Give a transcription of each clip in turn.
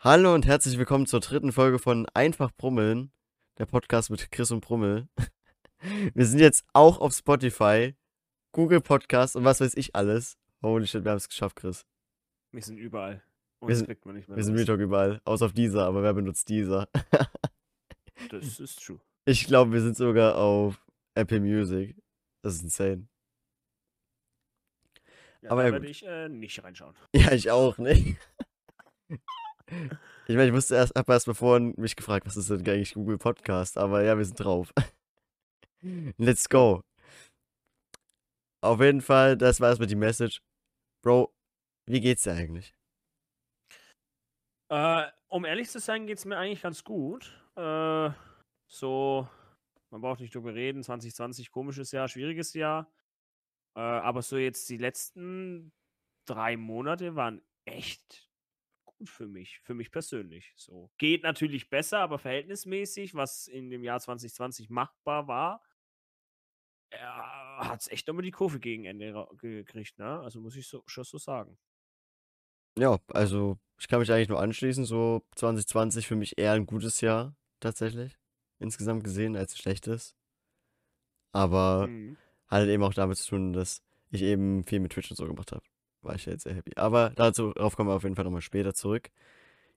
Hallo und herzlich willkommen zur dritten Folge von Einfach Brummeln, der Podcast mit Chris und Brummel. Wir sind jetzt auch auf Spotify, Google Podcast und was weiß ich alles. Holy shit, wir haben es geschafft, Chris. Wir sind überall. Wir sind- kriegt man nicht mehr Wir sind raus. Real Talk überall, außer auf dieser, aber wer benutzt dieser? Das ist true. Ich glaube, wir sind sogar auf Apple Music. Das ist insane. Ja, Aber da ja, werde ich äh, nicht reinschauen. Ja, ich auch, ne? Ich meine, ich wusste erst, hab erst mal vorhin mich gefragt, was ist denn eigentlich Google Podcast, aber ja, wir sind drauf. Let's go. Auf jeden Fall, das war erstmal die Message. Bro, wie geht's dir eigentlich? Äh, um ehrlich zu sein, geht es mir eigentlich ganz gut. Äh, so, man braucht nicht drüber reden. 2020, komisches Jahr, schwieriges Jahr. Äh, aber so jetzt die letzten drei Monate waren echt für mich, für mich persönlich. So geht natürlich besser, aber verhältnismäßig, was in dem Jahr 2020 machbar war, hat es echt nochmal die Kurve gegen Ende gekriegt, ne? Also muss ich so, schon so sagen. Ja, also ich kann mich eigentlich nur anschließen. So 2020 für mich eher ein gutes Jahr, tatsächlich. Insgesamt gesehen, als ein schlechtes. Aber Mhm. hat eben auch damit zu tun, dass ich eben viel mit Twitch und so gemacht habe. War ich ja jetzt sehr happy. Aber dazu, darauf kommen wir auf jeden Fall nochmal später zurück.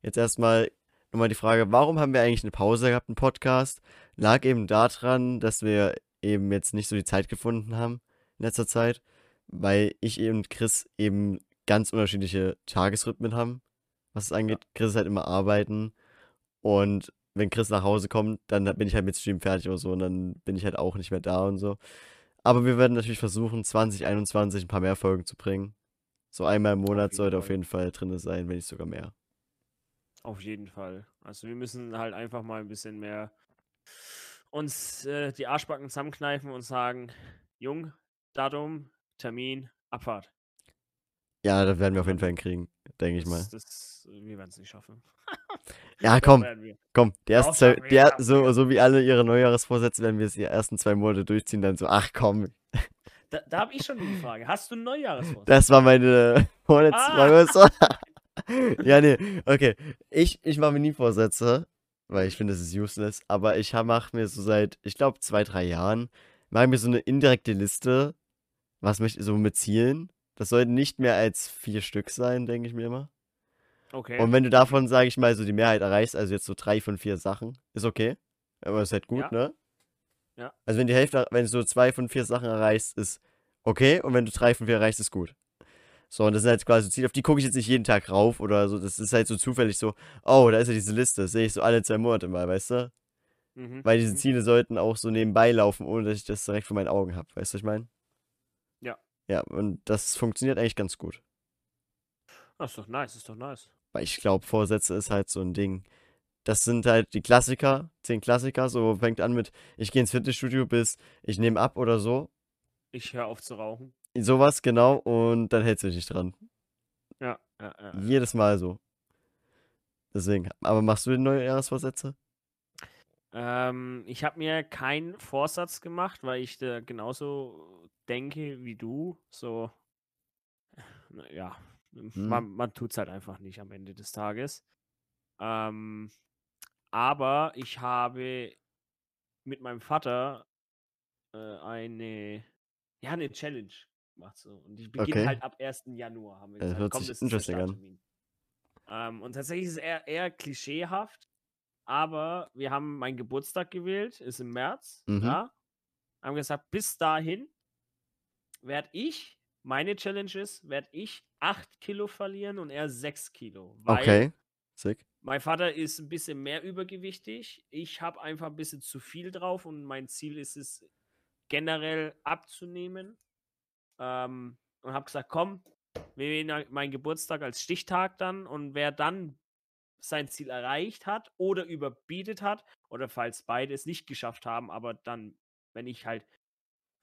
Jetzt erstmal nochmal die Frage, warum haben wir eigentlich eine Pause gehabt, einen Podcast? Lag eben daran, dass wir eben jetzt nicht so die Zeit gefunden haben in letzter Zeit, weil ich eben und Chris eben ganz unterschiedliche Tagesrhythmen haben, was es angeht. Chris ist halt immer arbeiten und wenn Chris nach Hause kommt, dann bin ich halt mit Stream fertig oder so und dann bin ich halt auch nicht mehr da und so. Aber wir werden natürlich versuchen, 2021 ein paar mehr Folgen zu bringen. So einmal im Monat sollte auf jeden Fall drin sein, wenn nicht sogar mehr. Auf jeden Fall. Also wir müssen halt einfach mal ein bisschen mehr uns äh, die Arschbacken zusammenkneifen und sagen, Jung, Datum, Termin, Abfahrt. Ja, das werden wir auf jeden Fall hinkriegen, denke ich mal. Das, das, wir werden es nicht schaffen. Ja, komm, werden komm. Die ersten zwei, die so, so wie alle ihre Neujahresvorsätze, wenn wir es die ersten zwei Monate durchziehen, dann so, ach komm, Da, da habe ich schon die Frage. Hast du einen Neujahresvorsatz? das war meine vorletzte Ah. Frage. ja, nee, okay. Ich, ich mache mir nie Vorsätze, weil ich finde, das ist useless. Aber ich mache mir so seit, ich glaube, zwei, drei Jahren, mache mir so eine indirekte Liste, was möchte so mit Zielen. Das sollten nicht mehr als vier Stück sein, denke ich mir immer. Okay. Und wenn du davon, sage ich mal, so die Mehrheit erreichst, also jetzt so drei von vier Sachen, ist okay. Aber ist halt gut, Ja. ne? Ja. Also wenn die Hälfte, wenn du so zwei von vier Sachen erreichst, ist okay. Und wenn du drei von vier erreichst, ist gut. So, und das sind halt quasi so Ziele, auf die gucke ich jetzt nicht jeden Tag rauf oder so. Das ist halt so zufällig so, oh, da ist ja diese Liste. Das sehe ich so alle zwei Monate mal, weißt du? Mhm, Weil diese mhm. Ziele sollten auch so nebenbei laufen, ohne dass ich das direkt vor meinen Augen habe. Weißt du, was ich meine? Ja. Ja, und das funktioniert eigentlich ganz gut. Das ist doch nice, ist doch nice. Weil ich glaube, Vorsätze ist halt so ein Ding. Das sind halt die Klassiker, zehn Klassiker. So fängt an mit, ich gehe ins Fitnessstudio bis ich nehme ab oder so. Ich höre auf zu rauchen. Sowas, genau. Und dann hältst du dich nicht dran. Ja, ja, ja. Jedes Mal so. Deswegen. Aber machst du die Neujahrsvorsätze? Ähm, ich habe mir keinen Vorsatz gemacht, weil ich da genauso denke wie du. So, ja, man, man tut es halt einfach nicht am Ende des Tages. Ähm, aber ich habe mit meinem Vater äh, eine, ja, eine Challenge gemacht. So. Und die beginnt Okay. halt ab 1. Januar, haben wir Ja, das gesagt. hört Komm, sich das interesting an. Ähm, und tatsächlich ist es eher, eher klischeehaft, aber wir haben meinen Geburtstag gewählt, ist im März, Mhm. ja. Haben gesagt, bis dahin werde ich, meine Challenge ist, werde ich 8 Kilo verlieren und er 6 Kilo. Weil Okay. Sick. Mein Vater ist ein bisschen mehr übergewichtig. Ich habe einfach ein bisschen zu viel drauf und mein Ziel ist es, generell abzunehmen. Ähm, und habe gesagt, komm, wir wählen meinen Geburtstag als Stichtag dann und wer dann sein Ziel erreicht hat oder überbietet hat oder falls beide es nicht geschafft haben, aber dann, wenn ich halt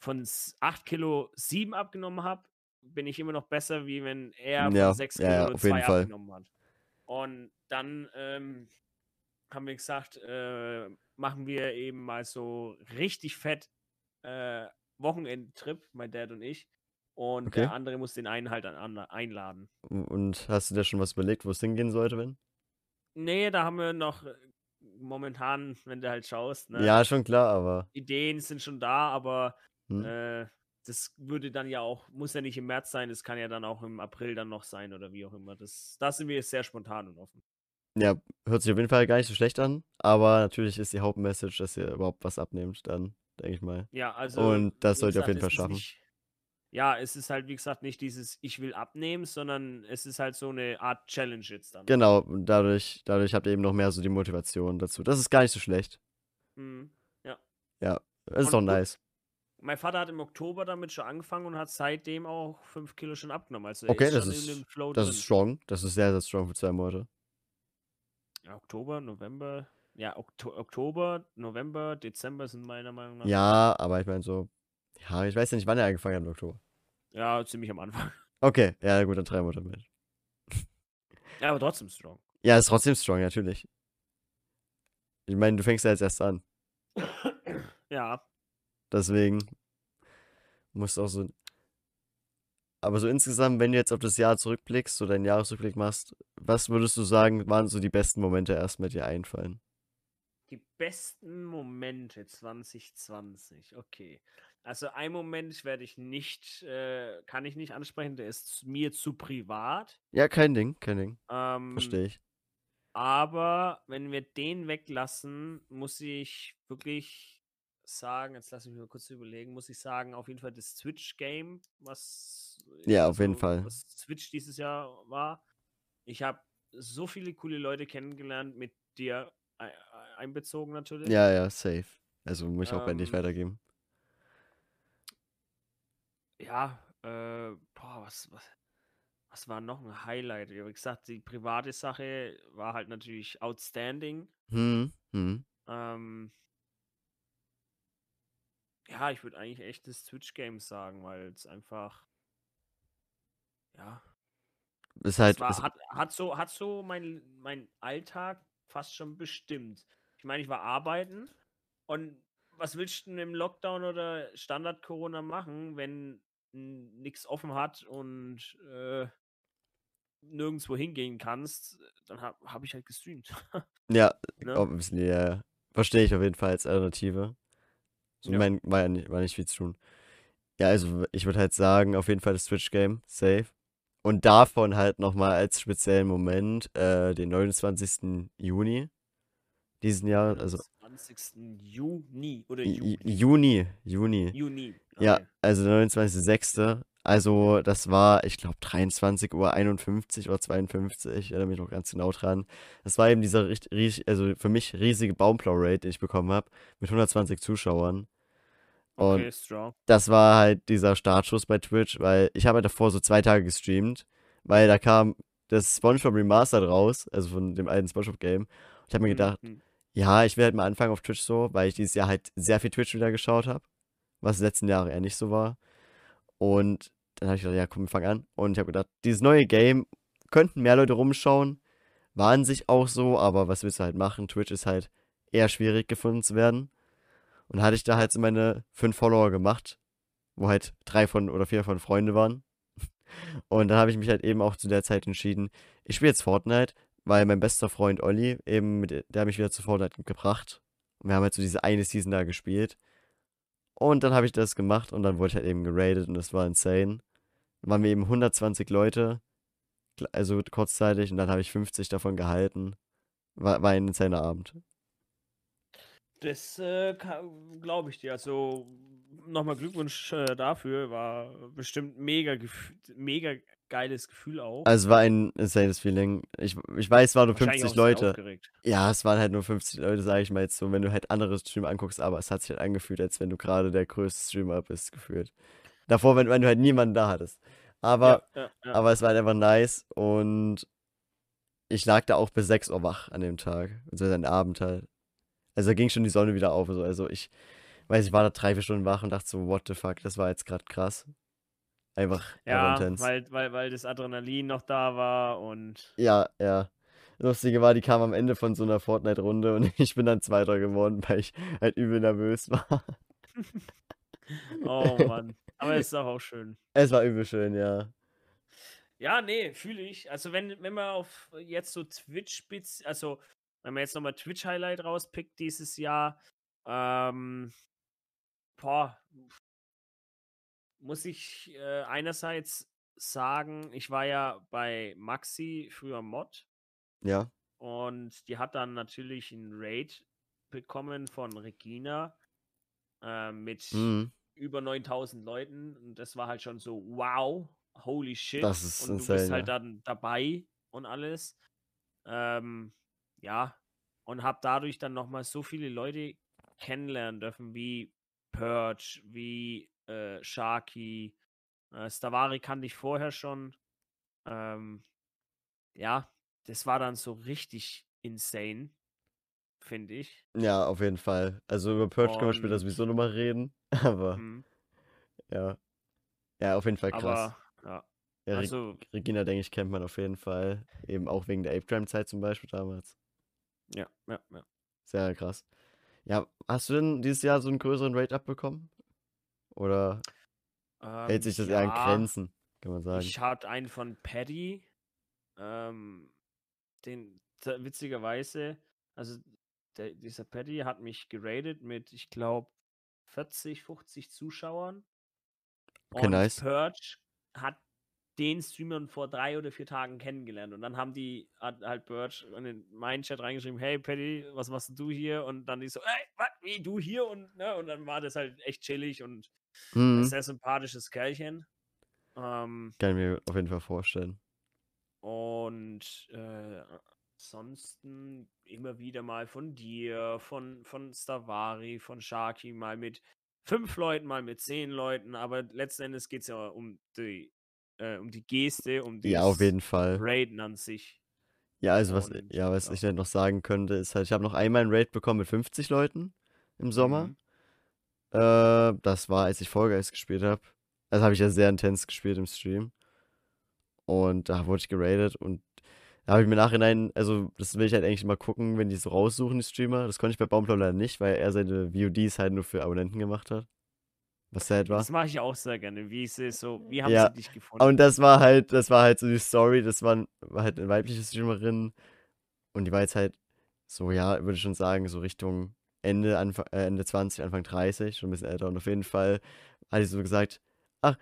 von 8 Kilo 7 abgenommen habe, bin ich immer noch besser, wie wenn er Ja, von 6 ja, Kilo ja, nur auf jeden 2 Fall. abgenommen hat. Und dann ähm, haben wir gesagt, äh, machen wir eben mal so richtig fett äh, Wochenendtrip, mein Dad und ich. Und Okay. der andere muss den einen halt einladen. Und hast du dir schon was überlegt, wo es hingehen sollte, wenn? Nee, da haben wir noch äh, momentan, wenn du halt schaust, ne? Ja, schon klar, aber. Ideen sind schon da, aber Hm? äh, das würde dann ja auch, muss ja nicht im März sein, das kann ja dann auch im April dann noch sein oder wie auch immer. Das, da sind wir jetzt sehr spontan und offen. Ja, hört sich auf jeden Fall gar nicht so schlecht an, aber natürlich ist die Hauptmessage, dass ihr überhaupt was abnehmt, dann, denke ich mal. Ja, also. Und das sollt ihr auf jeden Fall schaffen. Nicht, ja, es ist halt, wie gesagt, nicht dieses Ich will abnehmen, sondern es ist halt so eine Art Challenge jetzt dann. Genau, dadurch, dadurch habt ihr eben noch mehr so die Motivation dazu. Das ist gar nicht so schlecht. Mhm. Ja, es ist Und doch nice. Mein Vater hat im Oktober damit schon angefangen und hat seitdem auch 5 Kilo schon abgenommen. Also Okay, ist das ist- in dem Flow Das drin. ist strong. Das ist sehr, sehr strong für zwei Monate. Ja, Oktober, November, ja, Okto Oktober, November, Dezember sind meiner Meinung nach. Ja, aber ich meine so, ja, ich weiß ja nicht, wann er angefangen hat im Oktober. Ja, ziemlich am Anfang. Okay, ja gut, dann drei Monate mit. Ja, aber trotzdem strong. Ja, ist trotzdem strong, natürlich. Ich meine, du fängst ja jetzt erst an. ja, Deswegen musst du auch so. Aber so insgesamt, wenn du jetzt auf das Jahr zurückblickst, so deinen Jahresrückblick machst, was würdest du sagen, waren so die besten Momente erst mit dir einfallen? die besten Momente 2020. Okay. Also ein Moment werde ich nicht, äh, kann ich nicht ansprechen, der ist mir zu privat. Ja, kein Ding, kein Ding. Ähm, Verstehe ich. Aber wenn wir den weglassen, muss ich wirklich sagen, jetzt lass mich mal kurz überlegen, muss ich sagen, auf jeden Fall das Switch-Game, was Ja, äh, auf jeden Fall. was Switch dieses Jahr war. Ich habe so viele coole Leute kennengelernt, mit dir ei- ei- einbezogen natürlich. Ja, ja, safe. Also muss ich auch Ähm, weitergeben. Ja, äh, boah, was, was, was war noch ein Highlight? Wie gesagt, die private Sache war halt natürlich outstanding. Hm, hm. Ähm, ja, ich würde eigentlich echt das Twitch-Game sagen, weil es einfach, ja, Ist halt, war, ist, hat, hat so, hat so mein, mein Alltag fast schon bestimmt. Ich meine, ich war arbeiten und was willst du denn im Lockdown oder Standard-Corona machen, wenn nichts offen hat und äh, nirgendwo hingehen kannst, dann habe hab ich halt gestreamt. ja, ne? ja. Verstehe ich auf jeden Fall als Alternative. So, Ja. mein, war, ja nicht, war nicht viel zu tun. Ja, also ich würde halt sagen, auf jeden Fall das Twitch-Game, safe. Und davon halt nochmal als speziellen Moment äh, den 29. Juni diesen Jahr, also 20. Juni oder Ju- Juni? Juni, Juni. Juni. Ja, okay. also der 29.06. Also das war, ich glaube, 23 Uhr 51 oder 52, ich erinnere mich noch ganz genau dran. Das war eben dieser, also für mich riesige Baumplow-Rate, den ich bekommen habe, mit 120 Zuschauern. Und Okay, strong. das war halt dieser Startschuss bei Twitch, weil ich habe halt davor so zwei Tage gestreamt, weil da kam das SpongeBob Remastered raus, also von dem alten SpongeBob-Game. Und ich habe mir gedacht, Mhm. ja, ich will halt mal anfangen auf Twitch so, weil ich dieses Jahr halt sehr viel Twitch wieder geschaut habe, was letzten Jahre eher nicht so war. Und dann habe ich gedacht, ja, komm, wir fangen an. Und ich habe gedacht, dieses neue Game könnten mehr Leute rumschauen, waren sich auch so, aber was willst du halt machen? Twitch ist halt eher schwierig gefunden zu werden. Und hatte ich da halt so meine fünf Follower gemacht, wo halt drei von oder vier von Freunde waren. Und dann habe ich mich halt eben auch zu der Zeit entschieden, ich spiele jetzt Fortnite, weil mein bester Freund Olli eben, mit, der hat mich wieder zu Fortnite gebracht. Und wir haben halt so diese eine Season da gespielt. Und dann habe ich das gemacht und dann wurde ich halt eben geradet und das war insane. Dann waren wir eben 120 Leute, also kurzzeitig, und dann habe ich 50 davon gehalten. War, war ein insaner Abend. Das äh, glaube ich dir. Also nochmal Glückwunsch äh, dafür. War bestimmt mega, mega geiles Gefühl auch. Also es war ein insanes Feeling. Ich, ich weiß, es waren nur Wahrscheinlich 50 auch sehr Leute. Ja, es waren halt nur 50 Leute, sage ich mal jetzt so, wenn du halt andere Streamer anguckst, aber es hat sich halt angefühlt, als wenn du gerade der größte Streamer bist, gefühlt. Davor, wenn, wenn du halt niemanden da hattest. Aber, ja, ja, aber es war halt einfach nice und ich lag da auch bis 6 Uhr wach an dem Tag. Also den Abend halt. Also da ging schon die Sonne wieder auf. und So. Also ich weiß, ich war da drei, vier Stunden wach und dachte so, what the fuck, das war jetzt gerade krass. Einfach, ja, einfach intens. weil, weil, weil das Adrenalin noch da war und Ja, ja. Lustige war, die kam am Ende von so einer Fortnite-Runde und ich bin dann Zweiter geworden, weil ich halt übel nervös war. oh Mann. Aber es ist doch auch schön. Es war übel schön, ja. Ja, nee, fühle ich. Also wenn, wenn man auf jetzt so Twitch, also wenn man jetzt nochmal Twitch-Highlight rauspickt dieses Jahr, ähm, boah, muss ich äh, einerseits sagen, ich war ja bei Maxi früher Mod. Ja. Und die hat dann natürlich einen Raid bekommen von Regina äh, mit Mhm. Über 9000 Leuten. Und das war halt schon so, wow, holy shit. Das ist und du insane, bist halt dann dabei und alles. Ähm, ja, und habe dadurch dann nochmal so viele Leute kennenlernen dürfen, wie Purge, wie äh, Sharky. Äh, Stavari kannte ich vorher schon. Ähm, ja, das war dann so richtig insane, finde ich. Ja, auf jeden Fall. Also über Purge können wir später Und- sowieso nochmal reden. Aber Mhm. ja. Ja, auf jeden Fall krass. Aber ja, ja, Re also Regina, denke ich, kennt man auf jeden Fall. Eben auch wegen der Ape Crime Zeit zum Beispiel damals. ja, ja, ja. Sehr krass. Ja, hast du denn dieses Jahr so einen größeren Rate abbekommen? Oder hält Ähm, sich das eher in ja, Grenzen, kann man sagen? Ich hatte einen von Paddy, ähm, den witzigerweise, also der, dieser Paddy hat mich geradet mit, ich glaube, 40, 50 Zuschauern. Okay, Und nice. Purge hat den Streamer vor drei oder vier Tagen kennengelernt. Und dann haben die halt Purge in den meinen Chat reingeschrieben, hey Paddy, was machst du hier? Und dann die so, ey, was, wie, du hier? Und, ne, und dann war das halt echt chillig und ein Mhm. sehr sympathisches Kerlchen. Ähm, Kann ich mir auf jeden Fall vorstellen. und äh, ansonsten immer wieder mal von dir, von, von Stavari, von Sharky, mal mit fünf Leuten, mal mit zehn Leuten, aber letzten Endes geht es ja um die, äh, um die Geste, um Ja, auf jeden Fall. Raiden an sich. Ja, also was, Und, ja, was ja. ich halt noch sagen könnte, ist halt, ich habe noch einmal einen Raid bekommen mit 50 Leuten im Sommer. Mhm. Äh, das war, als ich Fall Guys gespielt habe. Das habe ich ja sehr intens gespielt im Stream. Und da wurde ich geradet und da habe ich mir nachhinein, also das will ich halt eigentlich mal gucken, wenn die so raussuchen, die Streamer. Das konnte ich bei Baumplau leider nicht, weil er seine VODs halt nur für Abonnenten gemacht hat. Was sad war. Das mache ich auch sehr gerne. Wie ist es so? Wie haben Ja, sie dich gefunden? Und das war halt, das war halt so die Story, das war, war halt eine weibliche Streamerin und die war jetzt halt so, ja, würde ich schon sagen, so Richtung Ende, Anfang, äh, Ende 20, Anfang 30, schon ein bisschen älter. Und auf jeden Fall hat sie so gesagt, ach,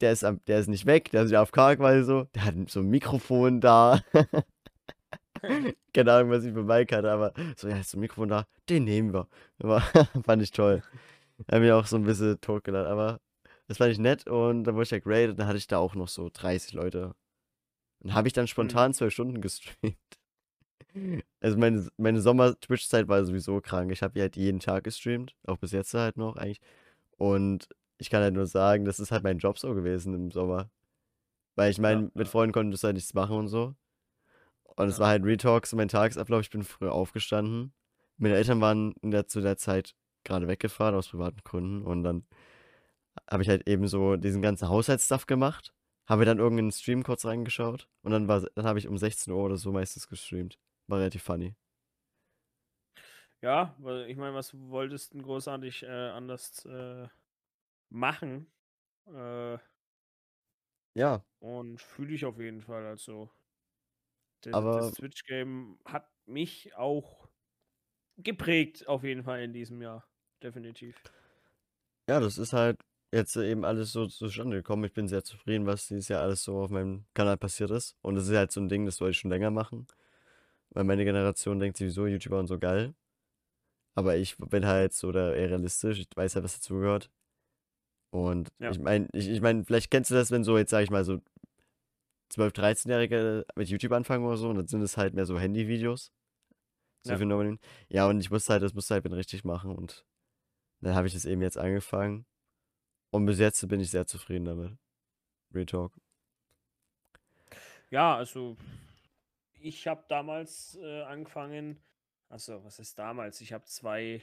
der ist, am, der ist nicht weg, der ist ja auf Karg, weil so, der hat so ein Mikrofon da. Keine Ahnung, was ich für Mike hatte, aber so, ja, ist so ein Mikrofon da, den nehmen wir. Aber, fand ich toll. Hat mich auch so ein bisschen totgeladen, aber das fand ich nett und dann wurde ich ja graded, dann hatte ich da auch noch so 30 Leute. Und habe ich dann spontan zwölf Stunden gestreamt. Also meine, meine Sommer-Twitch-Zeit war sowieso krank. Ich habe ja halt jeden Tag gestreamt, auch bis jetzt halt noch eigentlich. Und ich kann halt nur sagen, das ist halt mein Job so gewesen im Sommer. Weil ich meine, Ja, mit. Freunden konnte ich halt nichts machen und so. Und es war halt Retalks, mein Tagesablauf. Ich bin früh aufgestanden. Meine Eltern waren der, zu der Zeit gerade weggefahren aus privaten Gründen. Und dann habe ich halt eben so diesen ganzen Haushaltsstuff gemacht. Habe dann irgendeinen Stream kurz reingeschaut. Und dann war, dann habe ich um 16 Uhr oder so meistens gestreamt. War relativ funny. Ja, weil ich meine, was wolltest du denn großartig äh, anders äh, machen? Äh, Ja, und fühle ich auf jeden Fall. Also, das, Aber- das Twitch-Game hat mich auch geprägt, auf jeden Fall in diesem Jahr. Definitiv. ja, das ist halt jetzt eben alles so zustande gekommen. Ich bin sehr zufrieden, was dieses Jahr alles so auf meinem Kanal passiert ist. Und das ist halt so ein Ding, das wollte ich schon länger machen. Weil meine Generation denkt sowieso, YouTuber und so geil. Aber ich bin halt so da eher realistisch. Ich weiß ja, was dazugehört. Und Ja. ich meine, ich, ich mein, vielleicht kennst du das, wenn so jetzt, sag ich mal, so 12-, 13-Jährige mit YouTube anfangen oder so, und dann sind es halt mehr so Handyvideos. So Ja. Phänomen. Ja, und ich musste halt, das musste halt mit richtig machen und dann habe ich das eben jetzt angefangen. Und bis jetzt bin ich sehr zufrieden damit. Real Talk. Ja, also ich habe damals äh, angefangen, also was ist damals? Ich habe zwei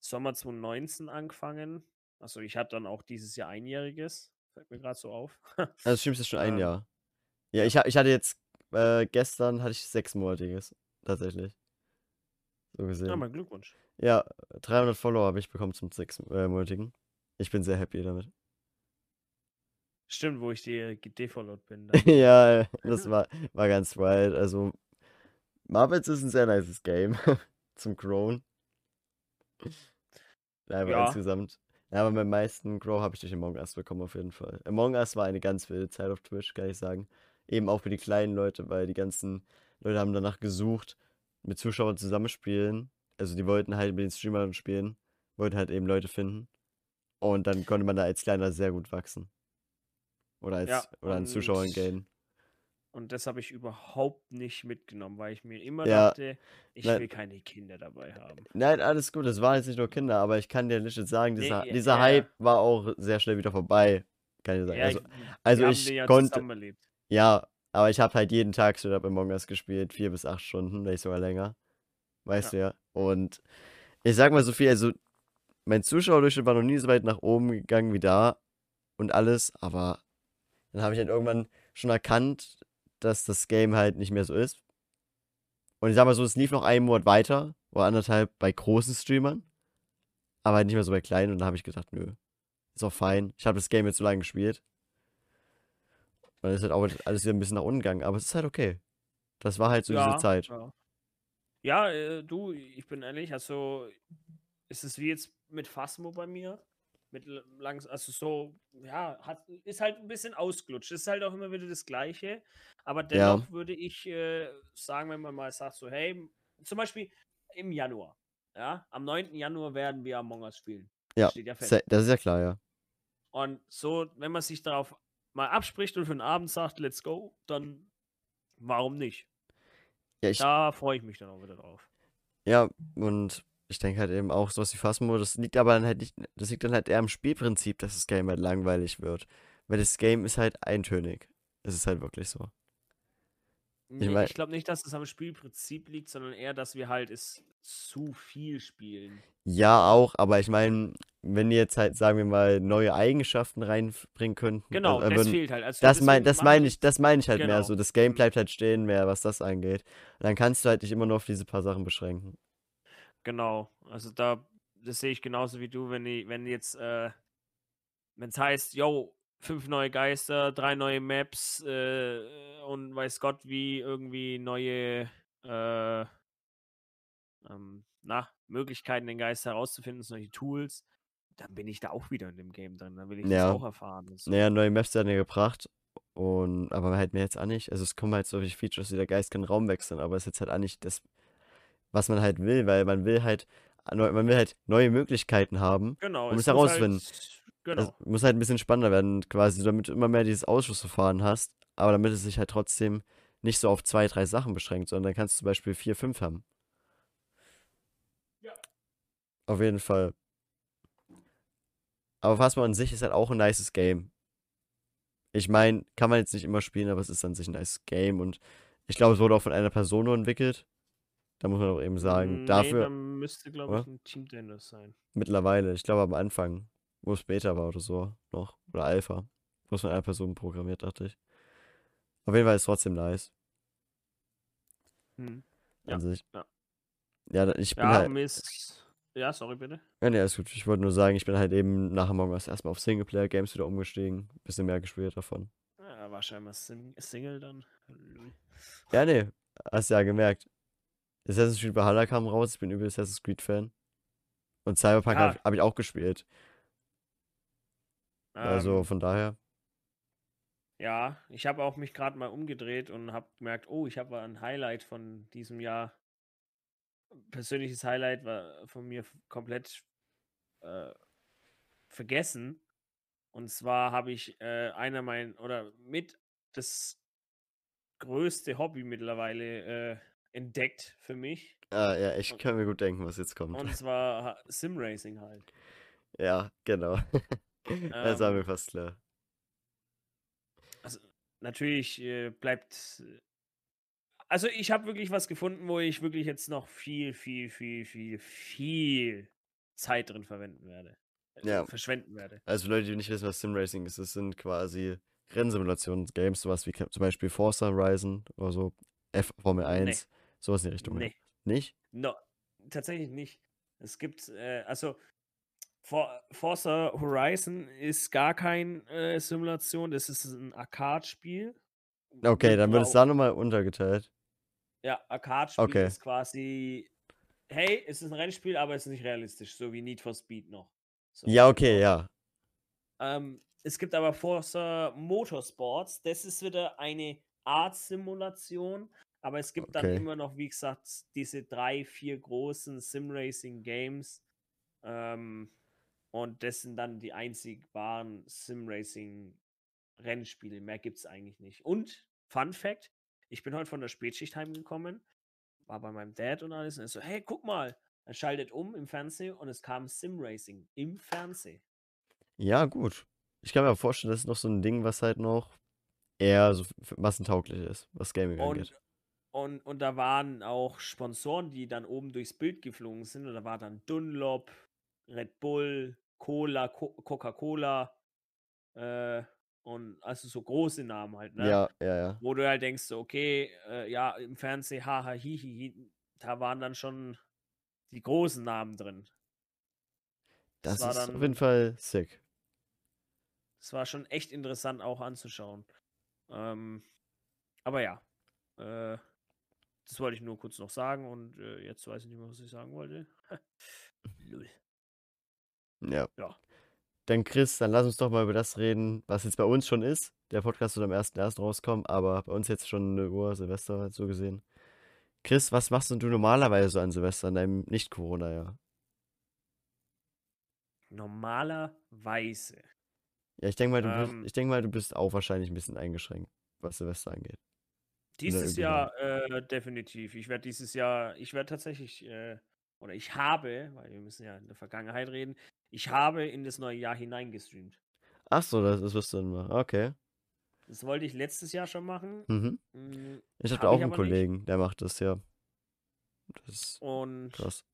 Sommer 2019 angefangen. Also ich hatte dann auch dieses Jahr einjähriges. Fällt mir gerade so auf. Also streamst du schon ein Ähm, Jahr. Ja, ich, ich hatte jetzt, äh, gestern hatte ich sechsmonatiges, tatsächlich. So ja, gesehen. mein Glückwunsch. Ja, 300 Follower habe ich bekommen zum sechsmonatigen. Ich bin sehr happy damit. Stimmt, wo ich dir gedefollowt bin. ja, das war, war ganz wild. Also, Marvels ist ein sehr nices Game zum Grown. Ja, aber Ja. insgesamt. Ja, aber beim meisten Grow habe ich durch Among Us bekommen, auf jeden Fall. Among Us war eine ganz wilde Zeit auf Twitch, kann ich sagen. Eben auch für die kleinen Leute, weil die ganzen Leute haben danach gesucht, mit Zuschauern zusammenspielen. Also die wollten halt mit den Streamern spielen, wollten halt eben Leute finden. Und dann konnte man da als Kleiner sehr gut wachsen. Oder als Ja, oder an Zuschauern gainen. Und das habe ich überhaupt nicht mitgenommen, weil ich mir immer Ja, dachte, ich nein. will keine Kinder dabei haben. Nein, alles gut, es waren jetzt nicht nur Kinder, aber ich kann dir legit sagen, Nee, dieser, ja, dieser ja. Hype war auch sehr schnell wieder vorbei. Kann ich sagen. Ja, Also, ich- also ich ja konnte- ja, aber ich habe halt jeden Tag Straight Up Among Us gespielt, vier bis acht Stunden, wenn nicht sogar länger. Weißt du ja. Und ich sag mal so viel, also mein Zuschauerdurchschnitt war noch nie so weit nach oben gegangen wie da und alles, aber dann habe ich halt irgendwann schon erkannt, dass das Game halt nicht mehr so ist. Und ich sag mal so, es lief noch einen Monat weiter oder anderthalb bei großen Streamern, aber halt nicht mehr so bei kleinen und dann habe ich gedacht, nö, ist auch fein. Ich habe das Game jetzt so lange gespielt. Und dann ist halt auch alles wieder ein bisschen nach unten gegangen, aber es ist halt okay. Das war halt so diese Zeit. Ja, ja äh, du, ich bin ehrlich, also ist es wie jetzt mit Phasmo bei mir. Mit langs also so, ja, hat, ist halt ein bisschen ausgelutscht. Ist halt auch immer wieder das Gleiche. Aber Ja. dennoch würde ich äh, sagen, wenn man mal sagt, so, hey, zum Beispiel im Januar, ja, am 9. Januar werden wir Among Us spielen. Ja, Steht ja Das ist ja klar, ja. Und so, wenn man sich darauf mal abspricht und für den Abend sagt, let's go, dann warum nicht? Ja, ich, Da freue ich mich dann auch wieder drauf. ja, und ich denke halt eben auch sowas wie Phasmo, das liegt aber dann halt nicht, das liegt dann halt eher am Spielprinzip, dass das Game halt langweilig wird. Weil das Game ist halt eintönig. Es ist halt wirklich so. Nee, mein- ich glaube nicht, dass es am Spielprinzip liegt, sondern eher, dass wir halt es zu viel spielen. Ja, auch, aber ich meine, wenn die jetzt halt, sagen wir mal, neue Eigenschaften reinbringen könnten, Genau, also, äh, das fehlt halt. Also Das mein, deswegen das meine die- ich, das meine ich halt mehr Genau. so. Das Game bleibt halt stehen mehr, was das angeht. Und dann kannst du halt nicht immer nur auf diese paar Sachen beschränken. Genau. Also da, das sehe ich genauso wie du, wenn die, wenn jetzt, äh, wenn es heißt, yo, fünf neue Geister, drei neue Maps äh, und weiß Gott wie irgendwie neue äh, ähm, na, Möglichkeiten, den Geist herauszufinden, solche Tools, dann bin ich da auch wieder in dem Game drin. Dann will ich Ja. das auch erfahren. so. Naja, neue Maps werden ja gebracht. Und, aber halt mir jetzt auch nicht. Also es kommen halt solche Features wie der Geist kann Raum wechseln, aber es ist jetzt halt auch nicht das, was man halt will, weil man will halt, neu- man will halt neue Möglichkeiten haben. Genau. es muss herauszufinden. Halt, genau. Es muss halt ein bisschen spannender werden, quasi, damit du immer mehr dieses Ausschussverfahren hast, aber damit es sich halt trotzdem nicht so auf zwei, drei Sachen beschränkt, sondern dann kannst du zum Beispiel vier, fünf haben. Ja. Auf jeden Fall. Aber Phasma an sich ist halt auch ein nices Game. Ich meine, kann man jetzt nicht immer spielen, aber es ist an sich ein nice Game und ich glaube, es wurde auch von einer Person nur entwickelt. Da muss man auch eben sagen, nee, dafür dann müsste, glaube ich, ein Team Dennis sein. mittlerweile, ich glaube am Anfang, wo es Beta war oder so, noch, oder Alpha, wo es von einer Person programmiert, dachte ich. Auf jeden Fall ist es trotzdem nice Hm. an Ja, sich. ja. Ja, da- ich bin Ja, halt, mir ist. Ja, sorry, bitte. ja, nee, alles gut. Ich wollte nur sagen, ich bin halt eben nach Among Us erstmal auf Singleplayer-Games wieder umgestiegen. Bisschen mehr gespielt davon. Ja, war scheinbar Sing Single dann. Ja, nee, hast ja gemerkt. Assassin's Creed Valhalla kam raus, ich bin übel Assassin's Creed-Fan. Und Cyberpunk Ah. habe hab ich auch gespielt. Also Ähm, von daher. ja, ich habe auch mich gerade mal umgedreht und habe gemerkt, oh, ich habe ein Highlight von diesem Jahr. Persönliches Highlight war von mir komplett äh, vergessen. Und zwar habe ich äh, einer mein oder mit das größte Hobby mittlerweile äh, entdeckt für mich. Ah, ja, ich kann mir gut denken, was jetzt kommt. Und zwar ha- Simracing halt. Ja, genau. das war mir Ähm, fast klar. Also natürlich äh, bleibt. Also ich habe wirklich was gefunden, wo ich wirklich jetzt noch viel, viel, viel, viel, viel Zeit drin verwenden werde. äh, Ja. Verschwenden werde. Also für Leute, die nicht wissen, was Simracing ist, das sind quasi Rennsimulations-Games, sowas wie zum Beispiel Forza Horizon oder so, F Formel 1, sowas in die Richtung. Nee. Nicht? No, tatsächlich nicht. Es gibt, äh, also For Forza Horizon ist gar kein äh, Simulation, das ist ein Arcade-Spiel. Okay, dann wird es da nochmal untergeteilt. Ja, Arcade-Spiel Okay. ist quasi, hey, es ist ein Rennspiel, aber es ist nicht realistisch, so wie Need for Speed noch. So, Ja, okay, genau. ja. Ähm, es gibt aber Forza Motorsports, das ist wieder eine Art Simulation, aber es gibt dann Okay. immer noch, wie gesagt, diese drei, vier großen Sim-Racing-Games. Ähm, und das sind dann die einzig wahren Sim-Racing-Rennspiele. Mehr gibt es eigentlich nicht. Und, Fun Fact: Ich bin heute von der Spätschicht heimgekommen, war bei meinem Dad und alles, und er so: Hey, guck mal! Er schaltet um im Fernsehen und es kam Sim-Racing im Fernsehen. Ja, gut. Ich kann mir vorstellen, das ist noch so ein Ding, was halt noch eher so massentauglich ist, was Gaming angeht. Und, und, da waren auch Sponsoren, die dann oben durchs Bild geflogen sind. Und da war dann Dunlop, Red Bull, Cola, Co Coca-Cola. Äh, und also so große Namen halt, ne? Ja, ja, ja. Wo du halt denkst, so, okay, äh, ja, im Fernsehen, haha, hihi, da waren dann schon die großen Namen drin. Das war ist auf dann- jeden Fall sick. Es war schon echt interessant auch anzuschauen. Ähm, aber ja, äh, das wollte ich nur kurz noch sagen und äh, jetzt weiß ich nicht mehr, was ich sagen wollte. Null. Ja. Ja. Dann Chris, dann lass uns doch mal über das reden, was jetzt bei uns schon ist. Der Podcast wird am 1.1. rauskommen, aber bei uns jetzt schon eine Uhr Silvester halt so gesehen. Chris, was machst du normalerweise so an Silvester in deinem Nicht-Corona-Jahr? Normalerweise. Ja, ich denke mal, du Ähm. bist, ich denk mal, du bist auch wahrscheinlich ein bisschen eingeschränkt, was Silvester angeht. Dieses Jahr äh, definitiv. Ich werde dieses Jahr, ich werde tatsächlich, äh, oder ich habe, weil wir müssen ja in der Vergangenheit reden, ich habe in das neue Jahr hineingestreamt. Ach so, das, das wirst du dann machen. Okay. Das wollte ich letztes Jahr schon machen. Mhm. mm, Ich Hab habe auch ich einen aber nicht. Kollegen, der macht das, ja. Das ist Und krass.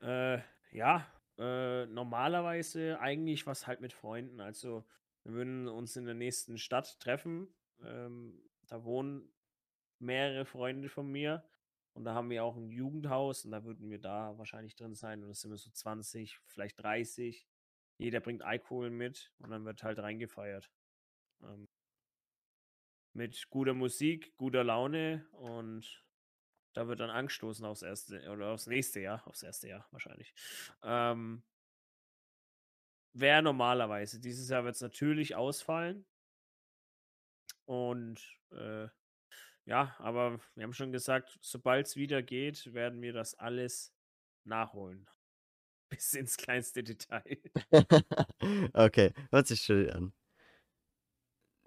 Äh, ja, äh, normalerweise eigentlich was halt mit Freunden. Also wir würden uns in der nächsten Stadt treffen. Ähm, da wohnen mehrere Freunde von mir. Und da haben wir auch ein Jugendhaus und da würden wir da wahrscheinlich drin sein. Und das sind wir so 20, vielleicht 30. Jeder bringt Alkohol mit und dann wird halt reingefeiert. Ähm, mit guter Musik, guter Laune und da wird dann angestoßen aufs erste oder aufs nächste Jahr, aufs erste Jahr wahrscheinlich. Ähm, Wäre normalerweise. Dieses Jahr wird es natürlich ausfallen. Und äh, ja, aber wir haben schon gesagt, sobald es wieder geht, werden wir das alles nachholen. Bis ins kleinste Detail. Okay, hört sich chill an.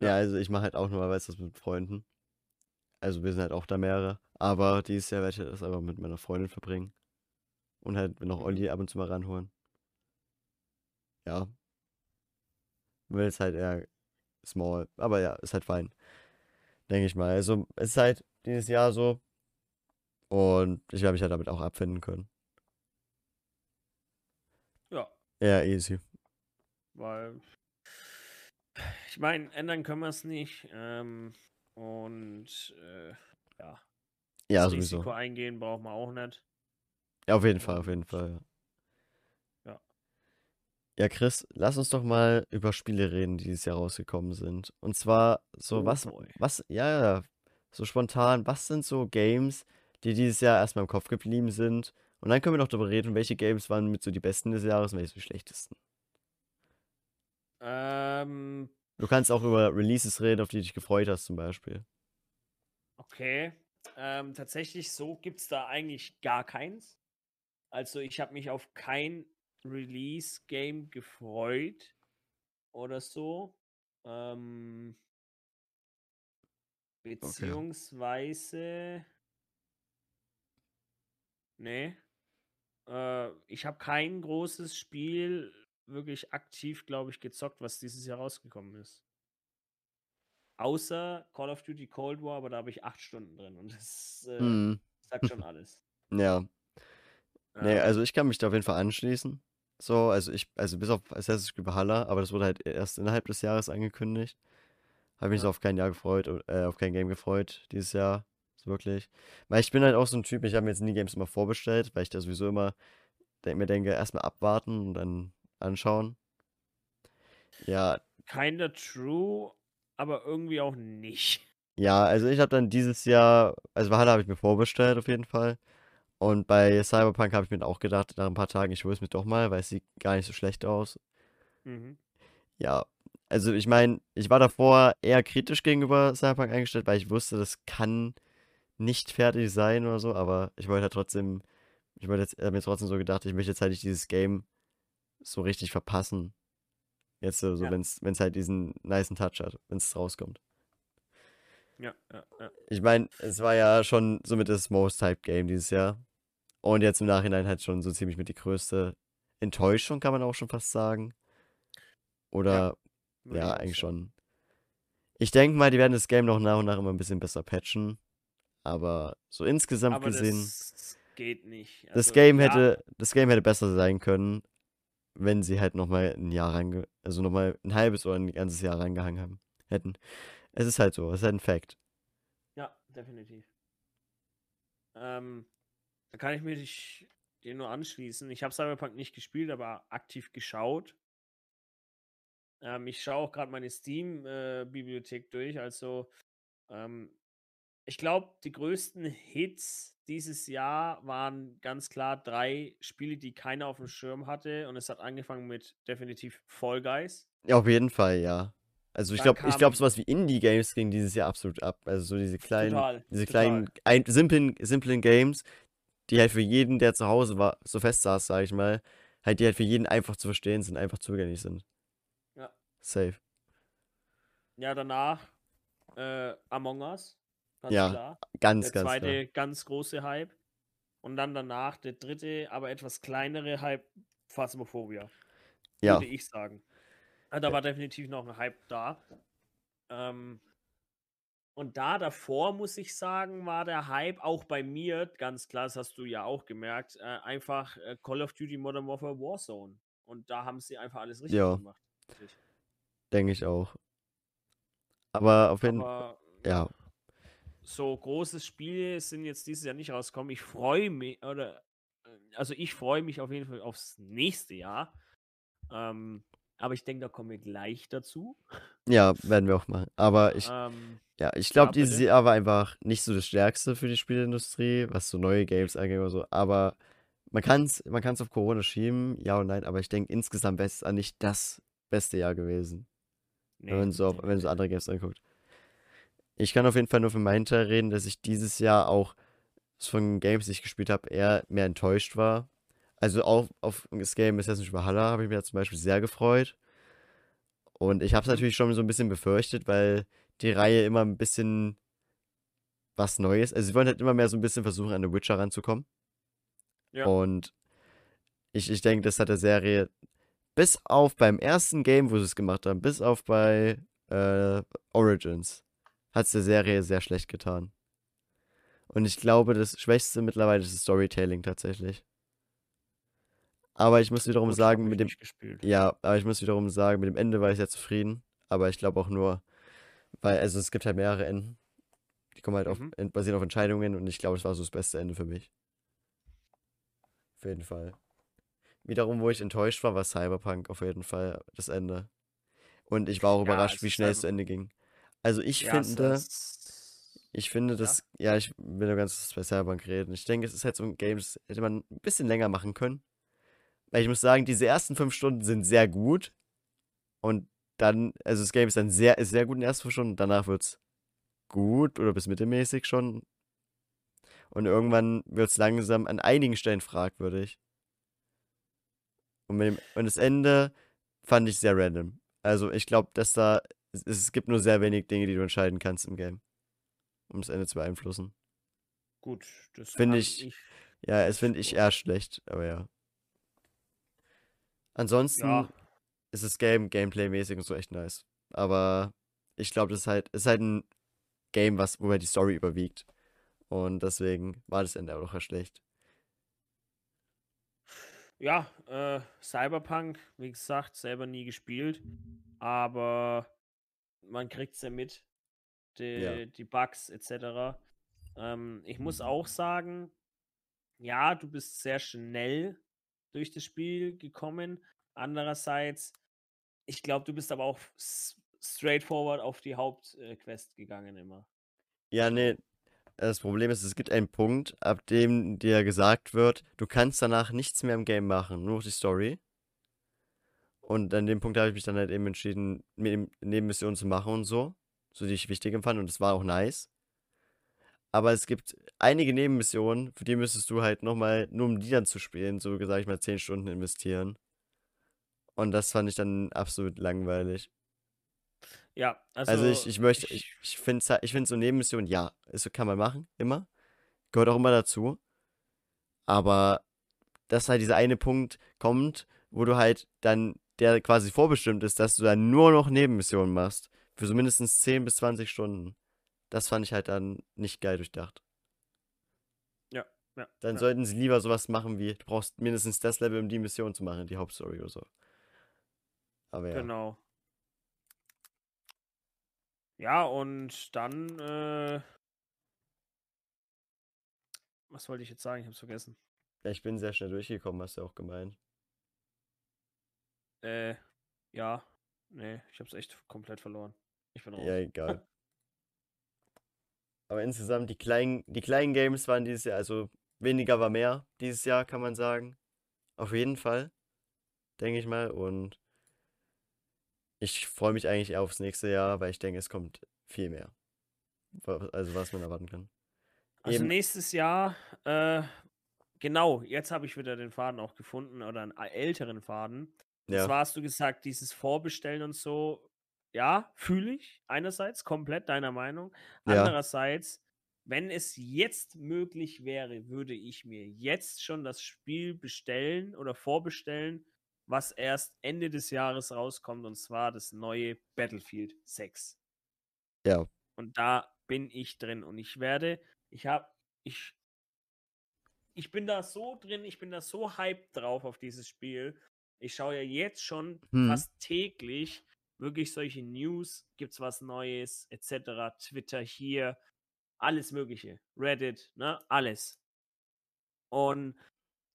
Ja, Ja. also ich mache halt auch normalerweise das mit Freunden. Also wir sind halt auch da mehrere. Aber dieses Jahr werde ich das aber mit meiner Freundin verbringen. Und halt noch Mhm. Olli ab und zu mal ranholen. Ja. Will es halt eher small. Aber ja, ist halt fein. Denke ich mal. Also es ist halt dieses Jahr so. Und ich werde mich halt damit auch abfinden können. Ja, Ja, easy. weil ich meine, ändern können wir es nicht. Ähm, und äh, ja, Ja, das sowieso. Risiko eingehen braucht man auch nicht. Ja, auf jeden Fall, auf jeden Fall, ja. Ja. Ja, Chris, lass uns doch mal über Spiele reden, die dieses Jahr rausgekommen sind. Und zwar so, Oh was, boy. was, ja, so spontan, was sind so Games, die dieses Jahr erstmal im Kopf geblieben sind? Und dann können wir noch darüber reden, welche Games waren mit so die besten des Jahres und welche die schlechtesten. Ähm, Du kannst auch über Releases reden, auf die du dich gefreut hast, zum Beispiel. Okay. Ähm, tatsächlich, so gibt es da eigentlich gar keins. Also ich habe mich auf kein Release-Game gefreut oder so. Ähm, beziehungsweise. Nee. Äh, ich habe kein großes Spiel wirklich aktiv, glaube ich, gezockt, was dieses Jahr rausgekommen ist. Außer Call of Duty Cold War, aber da habe ich acht Stunden drin und das äh, Hm, sagt schon alles. ja. Nee, Ähm, also ich kann mich da auf jeden Fall anschließen. So, also ich, also bis auf Assassin's Creed Valhalla, aber das wurde halt erst innerhalb des Jahres angekündigt. Habe mich so Ja. auf kein Jahr gefreut, äh, auf kein Game gefreut dieses Jahr. So wirklich. Weil ich bin halt auch so ein Typ, ich habe mir jetzt nie Games immer vorbestellt, weil ich da sowieso immer denk, mir denke, erstmal abwarten und dann anschauen. Ja, Kinda true, aber irgendwie auch nicht. ja, also ich habe dann dieses Jahr, also Valhalla habe ich mir vorbestellt auf jeden Fall. Und bei Cyberpunk habe ich mir auch gedacht, nach ein paar Tagen, ich hole es mir doch mal, weil es sieht gar nicht so schlecht aus. Mhm. Ja, also ich meine, ich war davor eher kritisch gegenüber Cyberpunk eingestellt, weil ich wusste, das kann nicht fertig sein oder so, aber ich wollte halt trotzdem, ich wollte jetzt, mir trotzdem so gedacht, ich möchte jetzt halt nicht dieses Game so richtig verpassen. Jetzt so, Ja. wenn es halt diesen nicen Touch hat, wenn es rauskommt. Ja, ja, ja. Ich meine, es war ja schon somit das Most Hyped Game dieses Jahr. Und jetzt im Nachhinein halt schon so ziemlich mit die größte Enttäuschung, kann man auch schon fast sagen. Oder ja, auch eigentlich schon. Ich denke mal, die werden das Game noch nach und nach immer ein bisschen besser patchen. Aber so insgesamt Aber gesehen, das geht nicht. das Also, Game ja, hätte, das Game hätte besser sein können, wenn sie halt nochmal ein Jahr reinge, also nochmal ein halbes oder ein ganzes Jahr reingehangen haben, hätten. Es ist halt so, es ist halt ein Fact. Ja, definitiv. Ähm, da kann ich mich dir nur anschließen. Ich habe Cyberpunk nicht gespielt, aber aktiv geschaut. Ähm, ich schaue auch gerade meine Steam-Bibliothek durch. Also, ähm, ich glaube, die größten Hits dieses Jahr waren ganz klar drei Spiele, die keiner auf dem Schirm hatte. Und es hat angefangen mit definitiv Fall Guys. Ja, auf jeden Fall, ja. Also ich glaube, ich glaube, sowas wie Indie-Games ging dieses Jahr absolut ab. Also so diese kleinen, Total, diese total. kleinen, ein, simplen, simplen Games, die halt für jeden, der zu Hause war, so fest saß, sage ich mal, halt die halt für jeden einfach zu verstehen sind, einfach zugänglich sind. Ja. Safe. Ja, danach äh, Among Us. Ganz Ja, klar. Ganz, Der ganz zweite klar. ganz große Hype. Und dann danach der dritte, aber etwas kleinere Hype, Phasmophobia. Ja, Würde ich sagen. Ah, Da war definitiv noch ein Hype da. Ähm, und da davor, muss ich sagen, war der Hype auch bei mir, ganz klar, das hast du ja auch gemerkt, äh, einfach äh, Call of Duty Modern Warfare Warzone. Und da haben sie einfach alles richtig Ja. gemacht. denke ich auch. Aber auf jeden Fall, Aber ja, so große Spiele sind jetzt dieses Jahr nicht rausgekommen. Ich freue mich, oder, äh, also ich freue mich auf jeden Fall aufs nächste Jahr. Ähm, aber ich denke, da kommen wir gleich dazu. ja, werden wir auch machen. Aber ich, Ähm, ja, ich glaube, dieses. Jahr war einfach nicht so das Stärkste für die Spieleindustrie, was so neue Games angeht oder so. Aber man kann es man kann's auf Corona schieben, ja und nein, aber ich denke, insgesamt wäre es nicht das beste Jahr gewesen. nee, wenn man so, wenn man so andere Games anguckt. Ich kann auf jeden Fall nur für meinen Teil reden, dass ich dieses Jahr auch von Games, die ich gespielt habe, eher mehr enttäuscht war. Also auch auf das Game Assassin's Valhalla habe ich mich ja zum Beispiel sehr gefreut. Und ich habe es Mhm. natürlich schon so ein bisschen befürchtet, weil die Reihe immer ein bisschen was Neues, also sie wollen halt immer mehr so ein bisschen versuchen, an The Witcher ranzukommen. Ja. Und ich, ich denke, das hat der Serie bis auf beim ersten Game, wo sie es gemacht haben, bis auf bei äh, Origins, hat es der Serie sehr schlecht getan. Und ich glaube, das Schwächste mittlerweile ist das Storytelling tatsächlich. Aber ich muss wiederum Gut, sagen, mit dem, ja, aber ich muss wiederum sagen, mit dem Ende war ich sehr zufrieden. Aber ich glaube auch nur, weil, also es gibt halt mehrere Enden. Die kommen halt auf, Mhm. en- basieren auf Entscheidungen und ich glaube, es war so das beste Ende für mich. Auf jeden Fall. Wiederum, wo ich enttäuscht war, war Cyberpunk auf jeden Fall das Ende. Und ich war auch Ja, überrascht, wie schnell es einfach- zu Ende ging. Also ich Ja, finde, ist- ich finde, Ja. das, ja, ich will nur ganz bei Cyberpunk reden. Ich denke, es ist halt so ein Game, das hätte man ein bisschen länger machen können. Weil ich muss sagen, diese ersten fünf Stunden sind sehr gut. Und dann, also das Game ist dann sehr, ist sehr gut in den ersten fünf Stunden. Danach wird's gut oder bis mittelmäßig schon. Und irgendwann wird's langsam an einigen Stellen fragwürdig. Und, dem, und das Ende fand ich sehr random. Also ich glaube, dass da, es, es gibt nur sehr wenig Dinge, die du entscheiden kannst im Game. Um das Ende zu beeinflussen. Gut, das Finde kann ich- Ja, es finde ich eher schlecht, aber ja. Ansonsten Ja, ist das Game Gameplay-mäßig und so echt nice. Aber ich glaube, das ist halt, ist halt ein Game, was, wo halt die Story überwiegt. Und deswegen war das Ende auch schlecht. ja äh, Cyberpunk, wie gesagt, selber nie gespielt, aber man kriegt es ja mit, die, Ja. die Bugs etc. Ähm, ich muss auch sagen, ja, du bist sehr schnell durch das Spiel gekommen. Andererseits, ich glaube, du bist aber auch straightforward auf die Hauptquest gegangen immer. Ja, nee. Das Problem ist, es gibt einen Punkt, ab dem dir gesagt wird, du kannst danach nichts mehr im Game machen, nur noch die Story. Und an dem Punkt habe ich mich dann halt eben entschieden, Nebenmissionen zu machen und so, so die ich wichtig empfand und das war auch nice. Aber es gibt einige Nebenmissionen, für die müsstest du halt nochmal, nur um die dann zu spielen, so sag ich mal, 10 Stunden investieren. Und das fand ich dann absolut langweilig. Ja, also. Also ich, ich möchte, ich, ich finde ich find so Nebenmissionen, ja, das kann man machen, immer. Gehört auch immer dazu. Aber dass halt dieser eine Punkt kommt, wo du halt dann, der quasi vorbestimmt ist, dass du dann nur noch Nebenmissionen machst. Für so mindestens 10 bis 20 Stunden. Das fand ich halt dann nicht geil durchdacht. Ja, ja. Dann ja. sollten sie lieber sowas machen wie, du brauchst mindestens das Level, um die Mission zu machen, die Hauptstory oder so. Aber ja. Genau. Ja, und dann, äh, was wollte ich jetzt sagen? Ich hab's vergessen. Ja, ich bin sehr schnell durchgekommen, hast du auch gemeint. Äh, ja. Nee, ich hab's echt komplett verloren. Ich bin raus. Ja, egal. Aber insgesamt, die kleinen, die kleinen Games waren dieses Jahr, also weniger war mehr dieses Jahr, kann man sagen. Auf jeden Fall, denke ich mal. Und ich freue mich eigentlich aufs nächste Jahr, weil ich denke, es kommt viel mehr. Also was man erwarten kann. Also Eben. nächstes Jahr, äh, genau, jetzt habe ich wieder den Faden auch gefunden oder einen älteren Faden. Ja. Das war, hast du gesagt, dieses Vorbestellen und so ja, fühle ich einerseits komplett deiner Meinung. Ja. Andererseits, wenn es jetzt möglich wäre, würde ich mir jetzt schon das Spiel bestellen oder vorbestellen, was erst Ende des Jahres rauskommt, und zwar das neue Battlefield 6. Ja. Und da bin ich drin und ich werde, ich habe, ich, ich bin da so drin, ich bin da so hyped drauf auf dieses Spiel. Ich schaue ja jetzt schon hm. fast täglich wirklich solche News, gibt es was Neues, etc. Twitter hier, alles Mögliche. Reddit, ne? Alles. Und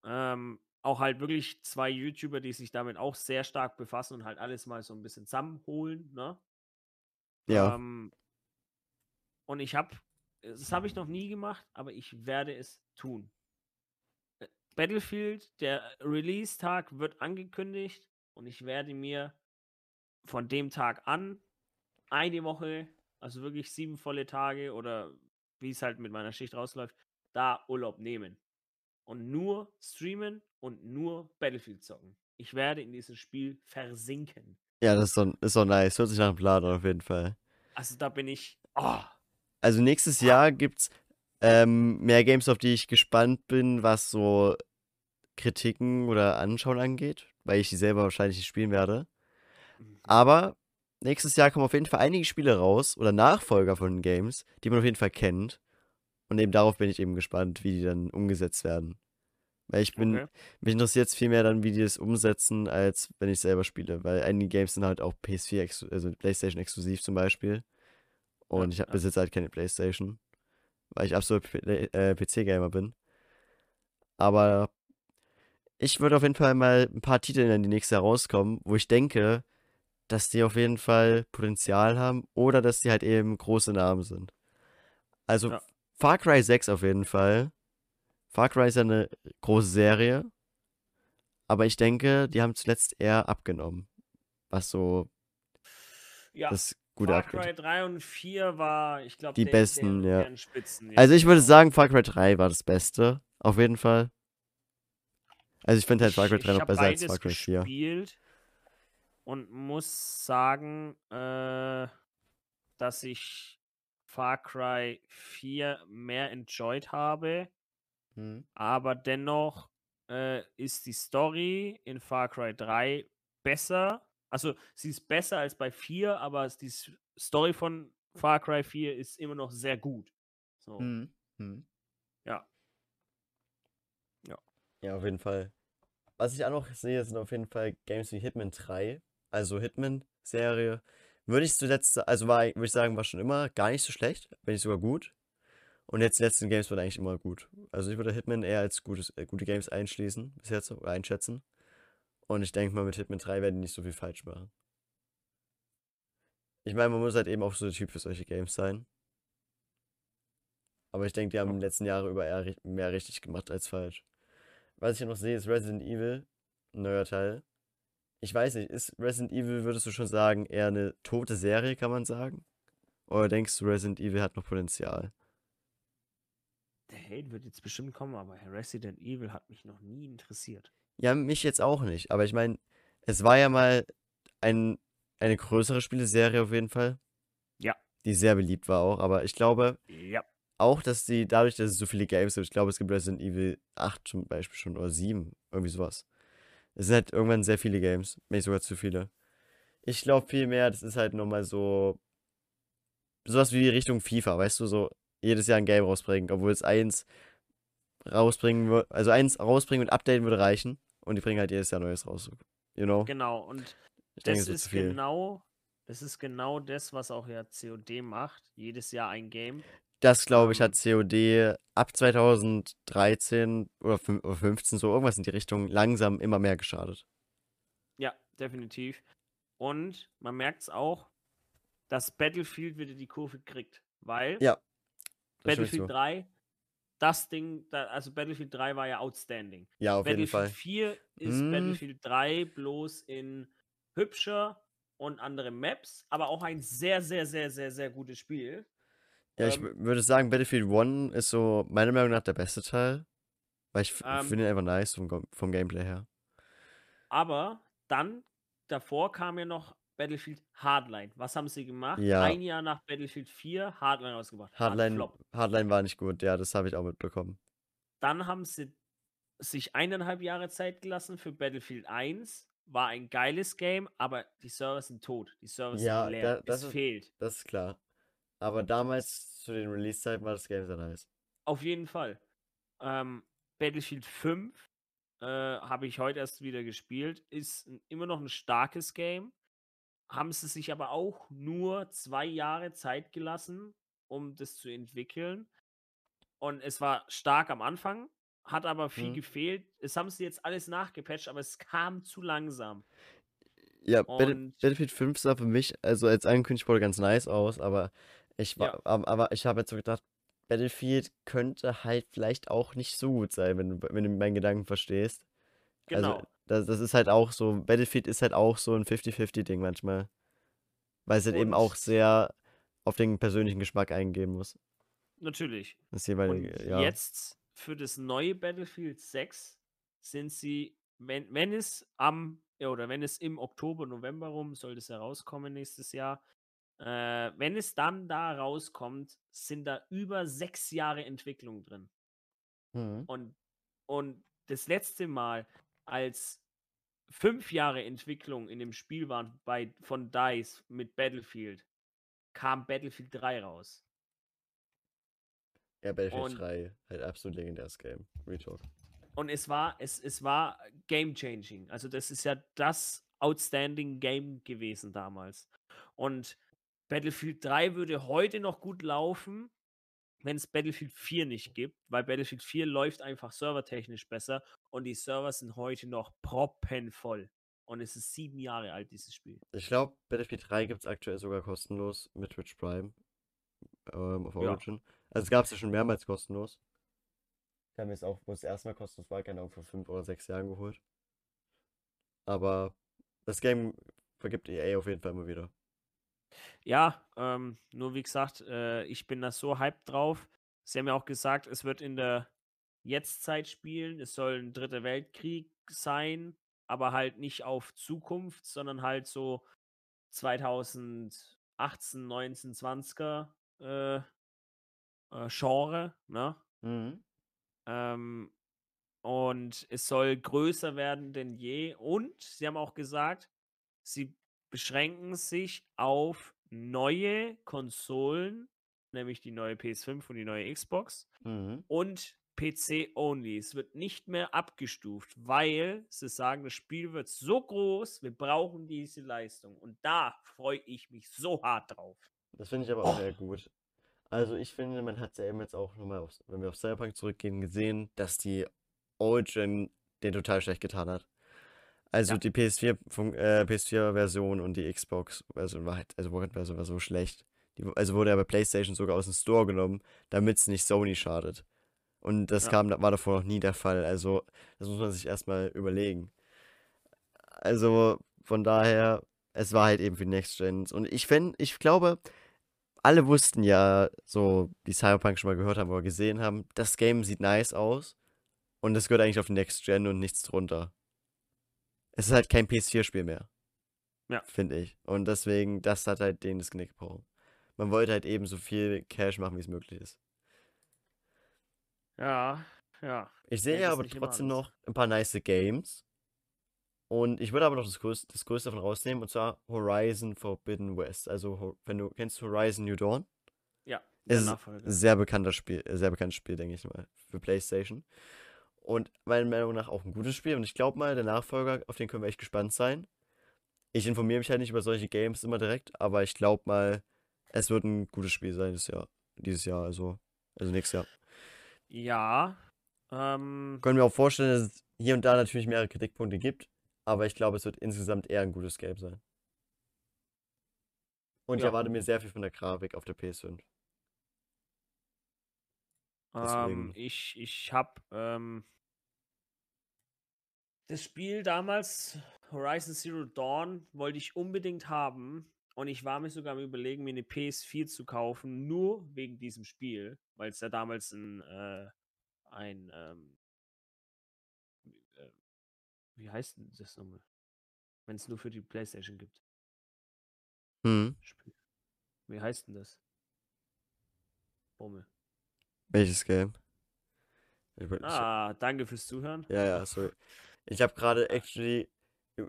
ähm, auch halt wirklich zwei YouTuber, die sich damit auch sehr stark befassen und halt alles mal so ein bisschen zusammenholen, ne? Ja. Ähm, und ich habe, das habe ich noch nie gemacht, aber ich werde es tun. Äh, Battlefield, der Release-Tag wird angekündigt und ich werde mir von dem Tag an eine Woche, also wirklich sieben volle Tage oder wie es halt mit meiner Schicht rausläuft, da Urlaub nehmen. Und nur streamen und nur Battlefield zocken. Ich werde in diesem Spiel versinken. Ja, das ist so, ist so nice. Hört sich nach einem Plan auf jeden Fall. Also da bin ich. Oh. Also nächstes Jahr gibt's ähm, mehr Games, auf die ich gespannt bin, was so Kritiken oder Anschauen angeht, weil ich die selber wahrscheinlich nicht spielen werde. Mhm. Aber nächstes Jahr kommen auf jeden Fall einige Spiele raus oder Nachfolger von Games, die man auf jeden Fall kennt. Und eben darauf bin ich eben gespannt, wie die dann umgesetzt werden. Weil ich bin, okay. mich interessiert es viel mehr dann, wie die das umsetzen, als wenn ich selber spiele. Weil einige Games sind halt auch PS4, also PlayStation exklusiv zum Beispiel. Und ja, ich habe ja. bis jetzt halt keine PlayStation. Weil ich absolut äh, PC-Gamer bin. Aber ich würde auf jeden Fall mal ein paar Titel in die nächste herauskommen, wo ich denke, dass die auf jeden Fall Potenzial haben oder dass die halt eben große Namen sind. Also ja. Far Cry 6 auf jeden Fall. Far Cry ist ja eine große Serie. Aber ich denke, die haben zuletzt eher abgenommen. Was so ja. das gute Far Cry 3 und 4 war, ich glaube, die der, besten, der, ja. Spitzen, ja. Also ich würde sagen, Far Cry 3 war das Beste. Auf jeden Fall. Also ich finde halt Far Cry 3 noch besser als Far Cry 4. Gespielt und muss sagen, äh, dass ich Far Cry 4 mehr enjoyed habe. Hm. Aber dennoch äh, ist die Story in Far Cry 3 besser. Also sie ist besser als bei 4, aber die Story von Far Cry 4 ist immer noch sehr gut. So. Hm. Hm. Ja. Ja. Ja, auf jeden Fall. Was ich auch noch sehe, sind auf jeden Fall Games wie Hitman 3 also Hitman-Serie, würde ich zuletzt, also war, würde ich sagen, war schon immer gar nicht so schlecht, wenn nicht sogar gut. Und jetzt die letzten Games waren eigentlich immer gut. Also ich würde Hitman eher als gutes, äh, gute Games einschließen, bis jetzt, oder einschätzen. Und ich denke mal, mit Hitman 3 werden die nicht so viel falsch machen. Ich meine, man muss halt eben auch so der Typ für solche Games sein. Aber ich denke, die haben in den letzten Jahren über eher mehr richtig gemacht als falsch. Was ich hier noch sehe, ist Resident Evil, ein neuer Teil. Ich weiß nicht, ist Resident Evil, würdest du schon sagen, eher eine tote Serie, kann man sagen? Oder denkst du, Resident Evil hat noch Potenzial? Der Hate wird jetzt bestimmt kommen, aber Resident Evil hat mich noch nie interessiert. Ja, mich jetzt auch nicht. Aber ich meine, es war ja mal ein, eine größere Spieleserie auf jeden Fall. Ja. Die sehr beliebt war auch. Aber ich glaube Ja. auch, dass die, dadurch, dass es so viele Games gibt, ich glaube, es gibt Resident Evil 8 zum Beispiel schon oder 7, irgendwie sowas. Es sind halt irgendwann sehr viele Games, wenn nicht sogar zu viele. Ich glaube vielmehr, das ist halt nochmal so, sowas wie Richtung FIFA, weißt du, so jedes Jahr ein Game rausbringen, obwohl es eins rausbringen würde, also eins rausbringen und updaten würde reichen. Und die bringen halt jedes Jahr Neues raus. You know? Genau, und Ich denke, das wird ist viel. genau, das ist genau das, was auch ja COD macht. Jedes Jahr ein Game. Das, glaube ich, Ähm, hat COD ab 2013 oder, fün- oder 15 so irgendwas in die Richtung langsam immer mehr geschadet. Ja, definitiv. Und man merkt es auch, dass Battlefield wieder die Kurve kriegt. Weil Ja. Battlefield zu. 3, das Ding, also Battlefield 3 war ja outstanding. Ja, auf jeden Battlefield Fall. 4 ist Hm. Battlefield 3 bloß in hübscher und andere Maps, aber auch ein sehr, sehr, sehr, sehr, sehr gutes Spiel. Ja, ich Ähm, wü- würde sagen, Battlefield 1 ist so meiner Meinung nach der beste Teil. Weil ich Ähm, finde ihn einfach nice vom, vom Gameplay her. Aber dann, davor kam ja noch Battlefield Hardline. Was haben sie gemacht? Ja. Ein Jahr nach Battlefield 4 Hardline ein Hardline. Hardline war nicht gut, ja, das habe ich auch mitbekommen. Dann haben sie sich eineinhalb Jahre Zeit gelassen für Battlefield 1. War ein geiles Game, aber die Server sind tot. Die Server Ja, sind leer. da- das es ist- fehlt. Das ist klar. Aber damals zu den Release-Zeiten war das Game sehr nice. Auf jeden Fall. Ähm, Battlefield 5 äh, habe ich heute erst wieder gespielt. Ist immer noch ein starkes Game. Haben sie sich aber auch nur zwei Jahre Zeit gelassen, um das zu entwickeln. Und es war stark am Anfang, hat aber viel Mhm. gefehlt. Es haben sie jetzt alles nachgepatcht, aber es kam zu langsam. Ja, Und Battlefield 5 sah für mich, also als angekündigt wurde, ganz nice aus, aber ich war, Ja. aber, ich habe jetzt so gedacht, Battlefield könnte halt vielleicht auch nicht so gut sein, wenn du, wenn du meinen Gedanken verstehst. genau. Also, das, das ist halt auch so, Battlefield ist halt auch so ein 50-50-Ding manchmal. Weil es halt eben auch sehr auf den persönlichen Geschmack eingehen muss. natürlich. Das Und ja. jetzt für das neue Battlefield 6 sind sie, wenn, wenn es am, ja, oder wenn es im Oktober, November rum, soll das herauskommen nächstes Jahr, äh, wenn es dann da rauskommt, sind da über sechs Jahre Entwicklung drin. Mhm. Und, und das letzte Mal, als fünf Jahre Entwicklung in dem Spiel waren bei, von DICE mit Battlefield, kam Battlefield 3 raus. Ja, Battlefield und- 3, halt absolut legendäres Game. Retalk. Und es war, es, es war game changing. Also das ist ja das outstanding Game gewesen damals. Und Battlefield 3 würde heute noch gut laufen, wenn es Battlefield 4 nicht gibt, weil Battlefield 4 läuft einfach servertechnisch besser und die Server sind heute noch proppenvoll. Und es ist sieben Jahre alt, dieses Spiel. Ich glaube, Battlefield 3 gibt es aktuell sogar kostenlos mit Twitch Prime. Ähm, auf Ja. Origin. Also es gab es ja schon mehrmals kostenlos. Ich habe mir jetzt auch, wo es erstmal kostenlos war, keine Ahnung, vor fünf oder sechs Jahren geholt. Aber das Game vergibt EA auf jeden Fall immer wieder. Ja, ähm, nur wie gesagt, äh, ich bin da so hyped drauf. Sie haben ja auch gesagt, es wird in der Jetztzeit spielen. Es soll ein dritter Weltkrieg sein, aber halt nicht auf Zukunft, sondern halt so 2018, 19, 20er äh, äh, Genre, ne? Mhm. Ähm, und es soll größer werden denn je. Und sie haben auch gesagt, sie beschränken sich auf neue Konsolen, nämlich die neue PS5 und die neue Xbox Mhm. und PC only. Es wird nicht mehr abgestuft, weil sie sagen, das Spiel wird so groß, wir brauchen diese Leistung. Und da freue ich mich so hart drauf. Das finde ich aber auch Oh. eher gut. Also ich finde, man hat ja eben jetzt auch nochmal, auf, wenn wir auf Cyberpunk zurückgehen, gesehen, dass die Origin den total schlecht getan hat. Also Ja. die PS4, Fun- äh, PS4-Version und die Xbox-Version war halt, also One-Version war so schlecht. Die, also wurde ja bei PlayStation sogar aus dem Store genommen, damit es nicht Sony schadet. Und das Ja. kam, war davor noch nie der Fall. Also das muss man sich erstmal überlegen. Also von daher, es war halt eben für die Next Gens. Und ich finde, ich glaube, alle wussten ja, so, die Cyberpunk schon mal gehört haben oder gesehen haben, das Game sieht nice aus. Und es gehört eigentlich auf die Next Gen und nichts drunter. Es ist halt kein PS4-Spiel mehr. Ja. Finde ich. Und deswegen, das hat halt denen das Knick gebrochen. Man wollte halt eben so viel Cash machen, wie es möglich ist. Ja, ja. Ich sehe ja aber trotzdem noch ein paar nice Games. Und ich würde aber noch das Größte, das Größte davon rausnehmen, und zwar Horizon Forbidden West. Also, wenn du kennst Horizon New Dawn, Ja, Es ist Nachfolger. sehr bekannter Spiel, sehr bekanntes Spiel, denke ich mal, für PlayStation. Und meiner Meinung nach auch ein gutes Spiel. Und ich glaube mal, der Nachfolger, auf den können wir echt gespannt sein. Ich informiere mich halt nicht über solche Games immer direkt, aber ich glaube mal, es wird ein gutes Spiel sein dieses Jahr. Dieses Jahr, also, also nächstes Jahr. Ja, ähm, Können wir auch vorstellen, dass es hier und da natürlich mehrere Kritikpunkte gibt, aber ich glaube, es wird insgesamt eher ein gutes Game sein. Und ich Ja. erwarte mir sehr viel von der Grafik auf der PS5. Ähm, ich, ich habe ähm, das Spiel damals, Horizon Zero Dawn, wollte ich unbedingt haben. Und ich war mir sogar am überlegen, mir eine PS4 zu kaufen, nur wegen diesem Spiel, weil es ja damals ein, äh, ein ähm, wie- äh, wie heißt denn das nochmal? Wenn es nur für die PlayStation gibt. Hm. Spiel. Wie heißt denn das? Bummel. Welches Game? Ah, danke fürs Zuhören. ja, ja, sorry. Ich habe gerade actually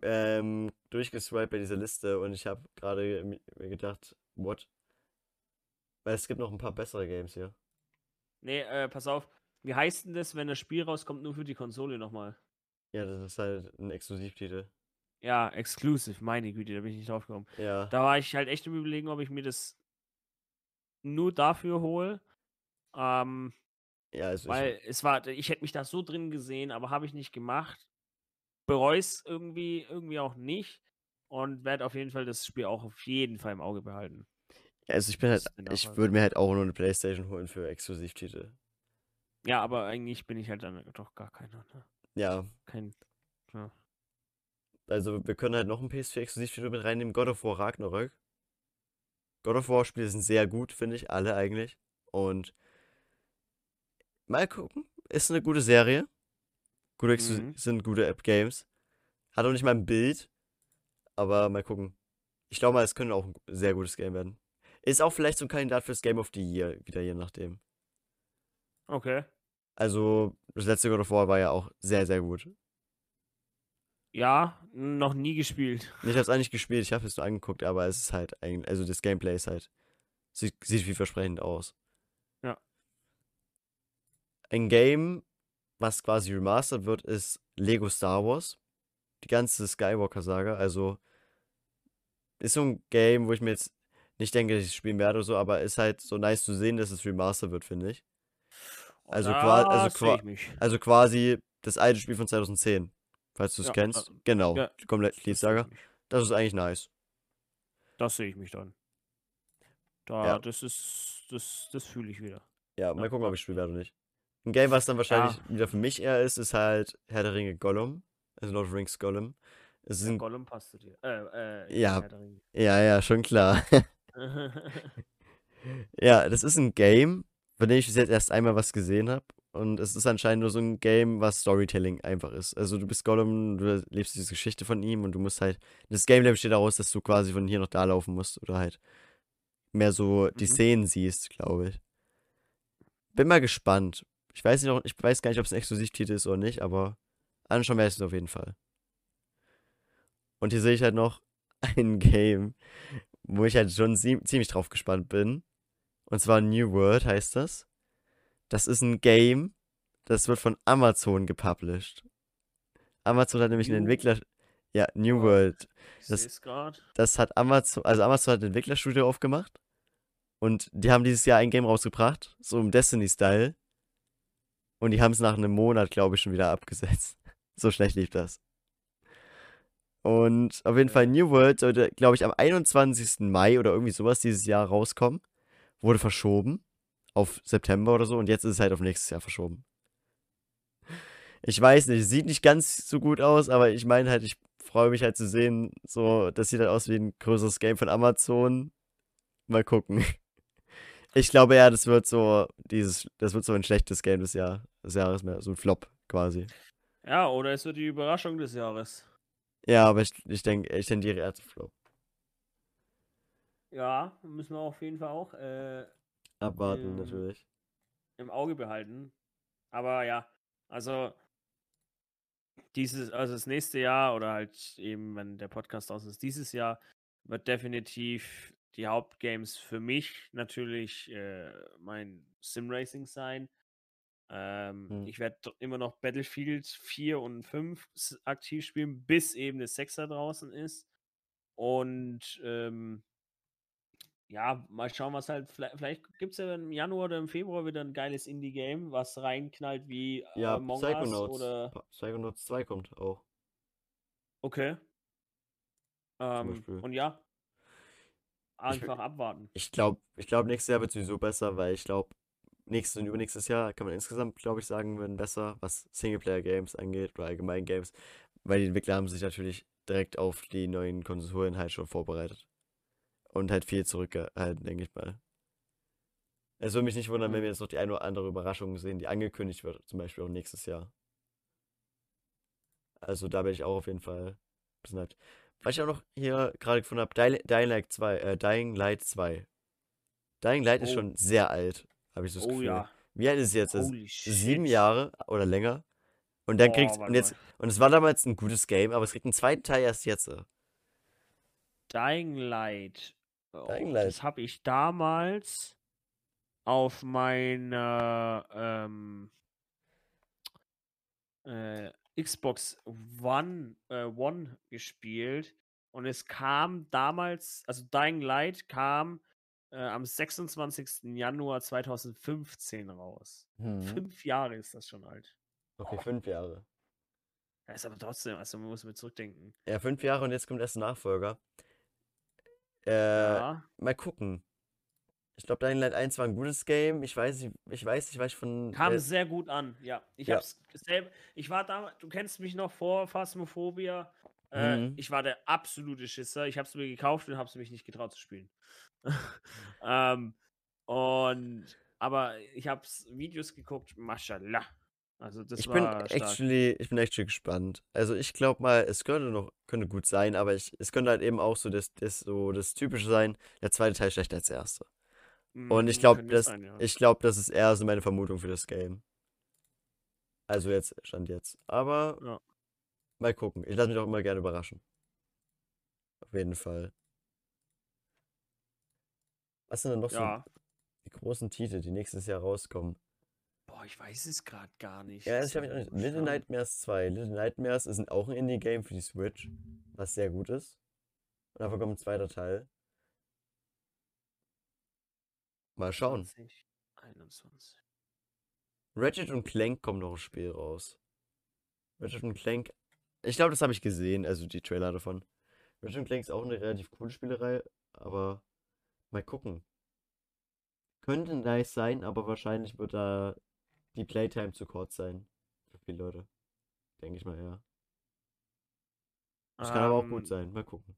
ähm, durchgeswiped bei dieser Liste und ich habe gerade mi- mir gedacht, what? Weil es gibt noch ein paar bessere Games hier. Nee, äh, pass auf. Wie heißt denn das, wenn das Spiel rauskommt, nur für die Konsole nochmal? Ja, das ist halt ein Exklusivtitel. Ja, exclusive, meine Güte, da bin ich nicht drauf gekommen. Ja. Da war ich halt echt im Überlegen, ob ich mir das nur dafür hole. Ähm, Ja, ich, weil es war, ich hätte mich da so drin gesehen, aber habe ich nicht gemacht. Bereue es irgendwie, irgendwie auch nicht. Und werde auf jeden Fall das Spiel auch auf jeden Fall im Auge behalten. also ich bin halt, ist der ich würde mir halt auch nur eine Playstation holen für Exklusivtitel. Ja, aber eigentlich bin ich halt dann doch gar keiner. Ne? Ja, Kein. Ja. also wir können halt noch ein PS4-Exklusivtitel mit reinnehmen. God of War Ragnarök. God of War Spiele sind sehr gut, finde ich, alle eigentlich. Und mal gucken, ist eine gute Serie. Gute Mhm. sind gute App-Games. Hat auch nicht mal ein Bild, aber mal gucken. Ich glaube mal, es könnte auch ein sehr gutes Game werden. Ist auch vielleicht so ein Kandidat fürs Game of the Year, wieder je nachdem. Okay. Also, das letzte God of War war ja auch sehr, sehr gut. Ja, noch nie gespielt. Ich habe es eigentlich gespielt, ich habe es nur angeguckt, aber es ist halt eigentlich, also das Gameplay ist halt, sieht, sieht vielversprechend aus. Ein Game, was quasi remastered wird, ist Lego Star Wars. Die ganze Skywalker-Saga, also ist so ein Game, wo ich mir jetzt nicht denke, dass ich es spielen werde oder so, aber ist halt so nice zu sehen, dass es remastered wird, finde ich. Also Da qua- also qua- ich. Also quasi das alte Spiel von 2010, falls du es Ja, kennst. äh, Genau, ja, komplett ich mich. Das ist eigentlich nice. Das sehe ich mich dann. Da, Ja. das ist, das, das fühle ich wieder. Ja, mal gucken, ob ich spiele oder nicht. Ein Game, was dann wahrscheinlich Ja. wieder für mich eher ist, ist halt Herr der Ringe Gollum. Also Lord of Rings Gollum. Es Ja, Gollum passt zu dir. Äh, äh, Ja. Ja, ja, schon klar. ja, das ist ein Game, von dem ich bis jetzt erst einmal was gesehen habe. Und es ist anscheinend nur so ein Game, was Storytelling einfach ist. Also du bist Gollum, du lebst diese Geschichte von ihm und du musst halt. Das Gameplay besteht daraus, dass du quasi von hier nach da laufen musst oder halt mehr so die Mhm. Szenen siehst, glaube ich. Bin mal gespannt. Ich weiß nicht ich weiß gar nicht, ob es ein Exklusivtitel ist oder nicht, aber anschauen werde ich es auf jeden Fall. Und hier sehe ich halt noch ein Game, wo ich halt schon zie- ziemlich drauf gespannt bin. Und zwar New World heißt das. Das ist ein Game, das wird von Amazon gepublished. Amazon hat nämlich einen New- Entwickler. Ja, New Oh. World. Das-. Das hat Amazon, also Amazon hat ein Entwicklerstudio aufgemacht. Und die haben dieses Jahr ein Game rausgebracht, so im Destiny-Style. Und die haben es nach einem Monat, glaube ich, schon wieder abgesetzt. so schlecht lief das. Und auf jeden. Fall New World sollte, glaube ich, am 21. Mai oder irgendwie sowas dieses Jahr rauskommen. Wurde verschoben auf September oder so und jetzt ist es halt auf nächstes Jahr verschoben. Ich weiß nicht, sieht nicht ganz so gut aus, aber ich meine halt, ich freue mich halt zu sehen, so, das sieht halt aus wie ein größeres Game von Amazon. Mal gucken. Ich glaube ja, das wird so dieses, das wird so ein schlechtes Game des, Jahr, des Jahres mehr, so ein Flop quasi. Ja, oder es wird die Überraschung des Jahres. Ja, aber ich, ich denke, ich tendiere eher zu Flop. Ja, müssen wir auf jeden Fall auch äh, Abwarten Ähm, natürlich. im Auge behalten. Aber ja, also dieses, also das nächste Jahr oder halt eben, wenn der Podcast aus ist, dieses Jahr wird definitiv die Hauptgames für mich natürlich äh, mein Simracing sein. Ähm, Hm. Ich werde immer noch Battlefield 4 und 5 s- aktiv spielen, bis eben das 6er draußen ist. Und ähm, ja, mal schauen, was halt. Vielleicht, vielleicht gibt es ja im Januar oder im Februar wieder ein geiles Indie-Game, was reinknallt wie Ja, Among Psychonauts. oder. Psychonauts 2 kommt auch. Okay. Ähm, und ja. Ich Einfach abwarten. Ich glaube, ich glaube, nächstes Jahr wird sowieso besser, weil ich glaube, nächstes und übernächstes Jahr kann man insgesamt, glaube ich, sagen, werden besser, was Singleplayer-Games angeht oder allgemein Games, weil die Entwickler haben sich natürlich direkt auf die neuen Konsolen halt schon vorbereitet. Und halt viel zurückgehalten, denke ich mal. Es würde mich nicht wundern, wenn Mhm. wir jetzt noch die eine oder andere Überraschung sehen, die angekündigt wird, zum Beispiel auch nächstes Jahr. Also da bin ich auch auf jeden Fall ein bisschen hyped. Was ich auch noch hier gerade gefunden habe, Dying, Dying Light 2, äh, Dying Light 2. Dying Light ist Oh. schon sehr alt, habe ich so das Oh Gefühl. ja. Wie alt ist es jetzt? Holy Sieben. Jahre oder länger. Und dann Boah, kriegst warte und jetzt und es war damals ein gutes Game, aber es kriegt einen zweiten Teil erst jetzt. Dying Light. Oh, Dying Das Light. habe ich damals auf meiner ähm, äh, Xbox One, äh, One gespielt. Und es kam damals, also Dying Light kam äh, am 26. Januar 2015 raus. Mhm. Fünf Jahre ist das schon alt. Okay, fünf Jahre. Ja, ist aber trotzdem, also man muss mir zurückdenken. Ja, fünf Jahre und jetzt kommt erst ein Nachfolger. Äh, Ja. mal gucken. Ich glaube, Dying Light 1 war ein gutes Game. Ich weiß nicht, ich weiß nicht, was ich von. Kam äh, sehr gut an, ja. Ich Ja. hab's selber, ich war da, du kennst mich noch vor Phasmophobia. Äh, Mhm. Ich war der absolute Schisser. Ich hab's mir gekauft und hab's mich nicht getraut zu spielen. ähm, und, aber ich hab's Videos geguckt, mashallah. Also das ich bin war stark. actually, ich bin actually gespannt. Also ich glaube mal, es könnte noch, könnte gut sein, aber ich, es könnte halt eben auch so das, das, so das Typische sein, der zweite Teil schlechter als der erste. Und ich glaube, das, sein, ja. ich glaube, das ist eher so meine Vermutung für das Game. Also jetzt, stand jetzt. Aber Ja. mal gucken. Ich lasse mich auch immer gerne überraschen. Auf jeden Fall. Was sind denn noch ja. so die großen Titel, die nächstes Jahr rauskommen? Boah, ich weiß es gerade gar nicht. Ja, Das das habe ich auch nicht. Little. Nightmares 2. Little Nightmares ist auch ein Indie-Game für die Switch, was sehr gut ist. Und dafür kommt ein zweiter Teil. Mal schauen. 20, 21. Ratchet und Clank kommt noch ein Spiel raus. Ratchet und Clank, ich glaube, das habe ich gesehen, also die Trailer davon. Ratchet und Clank ist auch eine relativ coole Spielerei, aber mal gucken. Könnte nice sein, aber wahrscheinlich wird da die Playtime zu kurz sein. Für viele Leute. Denke ich mal, ja. Das kann aber auch gut Ähm, sein. Mal gucken.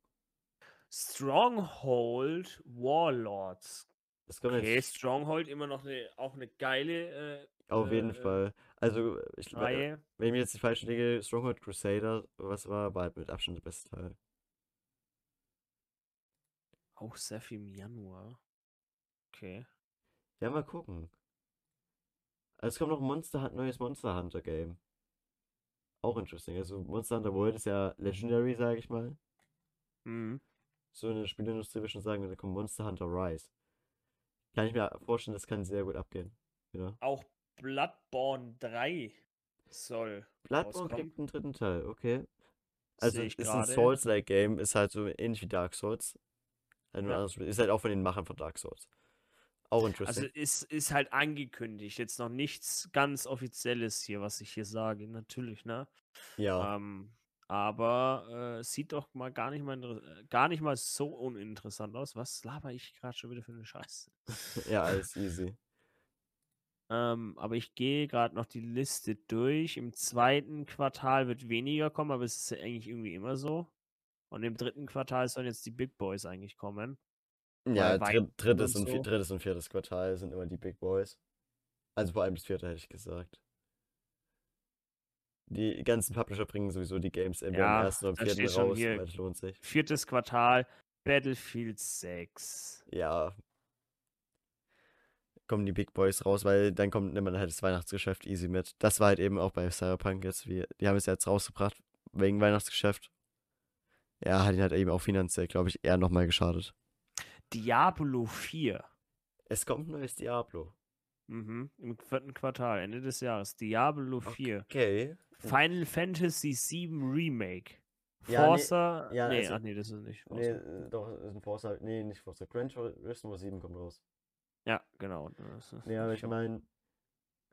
Stronghold Warlords. Das kommt Okay, jetzt Stronghold immer noch eine, auch eine geile äh, auf jeden äh, Fall. Also, ich, Reihe. wenn ich mir jetzt nicht falsch lege, Stronghold Crusader, was war, war halt mit Abstand der beste Teil. Auch sehr viel im Januar. Okay. Ja, mal gucken. Also, es kommt noch ein Monster, neues Monster Hunter Game. Auch interesting. Also Monster Hunter World ist ja legendary, sage ich mal. Mhm. So in der Spielindustrie würde ich schon sagen, da kommt Monster Hunter Rise. Kann ich mir vorstellen, das kann sehr gut abgehen. Ja. Auch Bloodborne 3 soll Bloodborne rauskommen. kriegt einen dritten Teil, okay. Also ich ist ein gerade. Souls-like Game, ist halt so ähnlich wie Dark Souls. Ein Ja. Ist halt auch von den Machern von Dark Souls. Auch Also interesting. es ist halt angekündigt, jetzt noch nichts ganz Offizielles hier, was ich hier sage, natürlich, ne? ja, Ähm, aber äh, sieht doch mal gar nicht mal, gar nicht mal so uninteressant aus. Was laber ich gerade schon wieder für eine Scheiße? ja, alles easy. Ähm, aber ich gehe gerade noch die Liste durch. Im zweiten Quartal wird weniger kommen, aber es ist ja eigentlich irgendwie immer so. Und im dritten Quartal sollen jetzt die Big Boys eigentlich kommen. Ja, dritt, drittes, und und, so. drittes und viertes Quartal sind immer die Big Boys. Also vor allem das vierte hätte ich gesagt. Die ganzen Publisher bringen sowieso die Games entweder Ja, am ersten oder am da vierten raus, weil das lohnt sich. Viertes Quartal, Battlefield 6. Ja. Kommen die Big Boys raus, weil dann kommt nimmt man halt das Weihnachtsgeschäft easy mit. Das war halt eben auch bei Cyberpunk jetzt. Wie, die haben es jetzt rausgebracht wegen Weihnachtsgeschäft. Ja, hat ihn halt eben auch finanziell, glaube ich, eher nochmal geschadet. Diablo 4. Es kommt ein neues Diablo. Mhm. Im vierten Quartal, Ende des Jahres. Diablo 4. Okay. Final Fantasy 7 Remake. Ja, nee, Forza. ja, nee, also- ach nee, das ist nicht. Nee, Forza. äh, doch, ist ein Forza. Nee, nicht Forza. Gran Turismo 7 kommt raus. Ja, genau. das ist Nee, aber ich meine,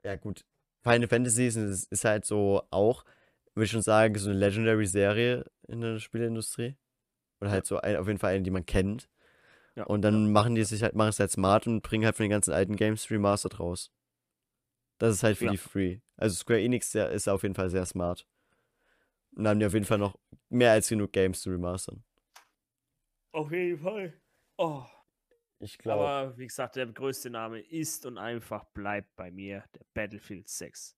ja gut. Final Fantasy ist, ist, ist halt so auch, würde ich schon sagen, so eine Legendary-Serie in der Spieleindustrie. Oder halt so ein, auf jeden Fall eine, die man kennt. Ja, Und dann machen die sich halt, machen es halt smart und bringen halt von den ganzen alten Games Remastered raus. Das ist halt für Ja. die free. Also Square Enix ist auf jeden Fall sehr smart. Und dann haben die auf jeden Fall noch mehr als genug Games zu remastern. Auf jeden Fall. Oh. Ich glaube. Aber wie gesagt, der größte Name ist und einfach bleibt bei mir der Battlefield 6.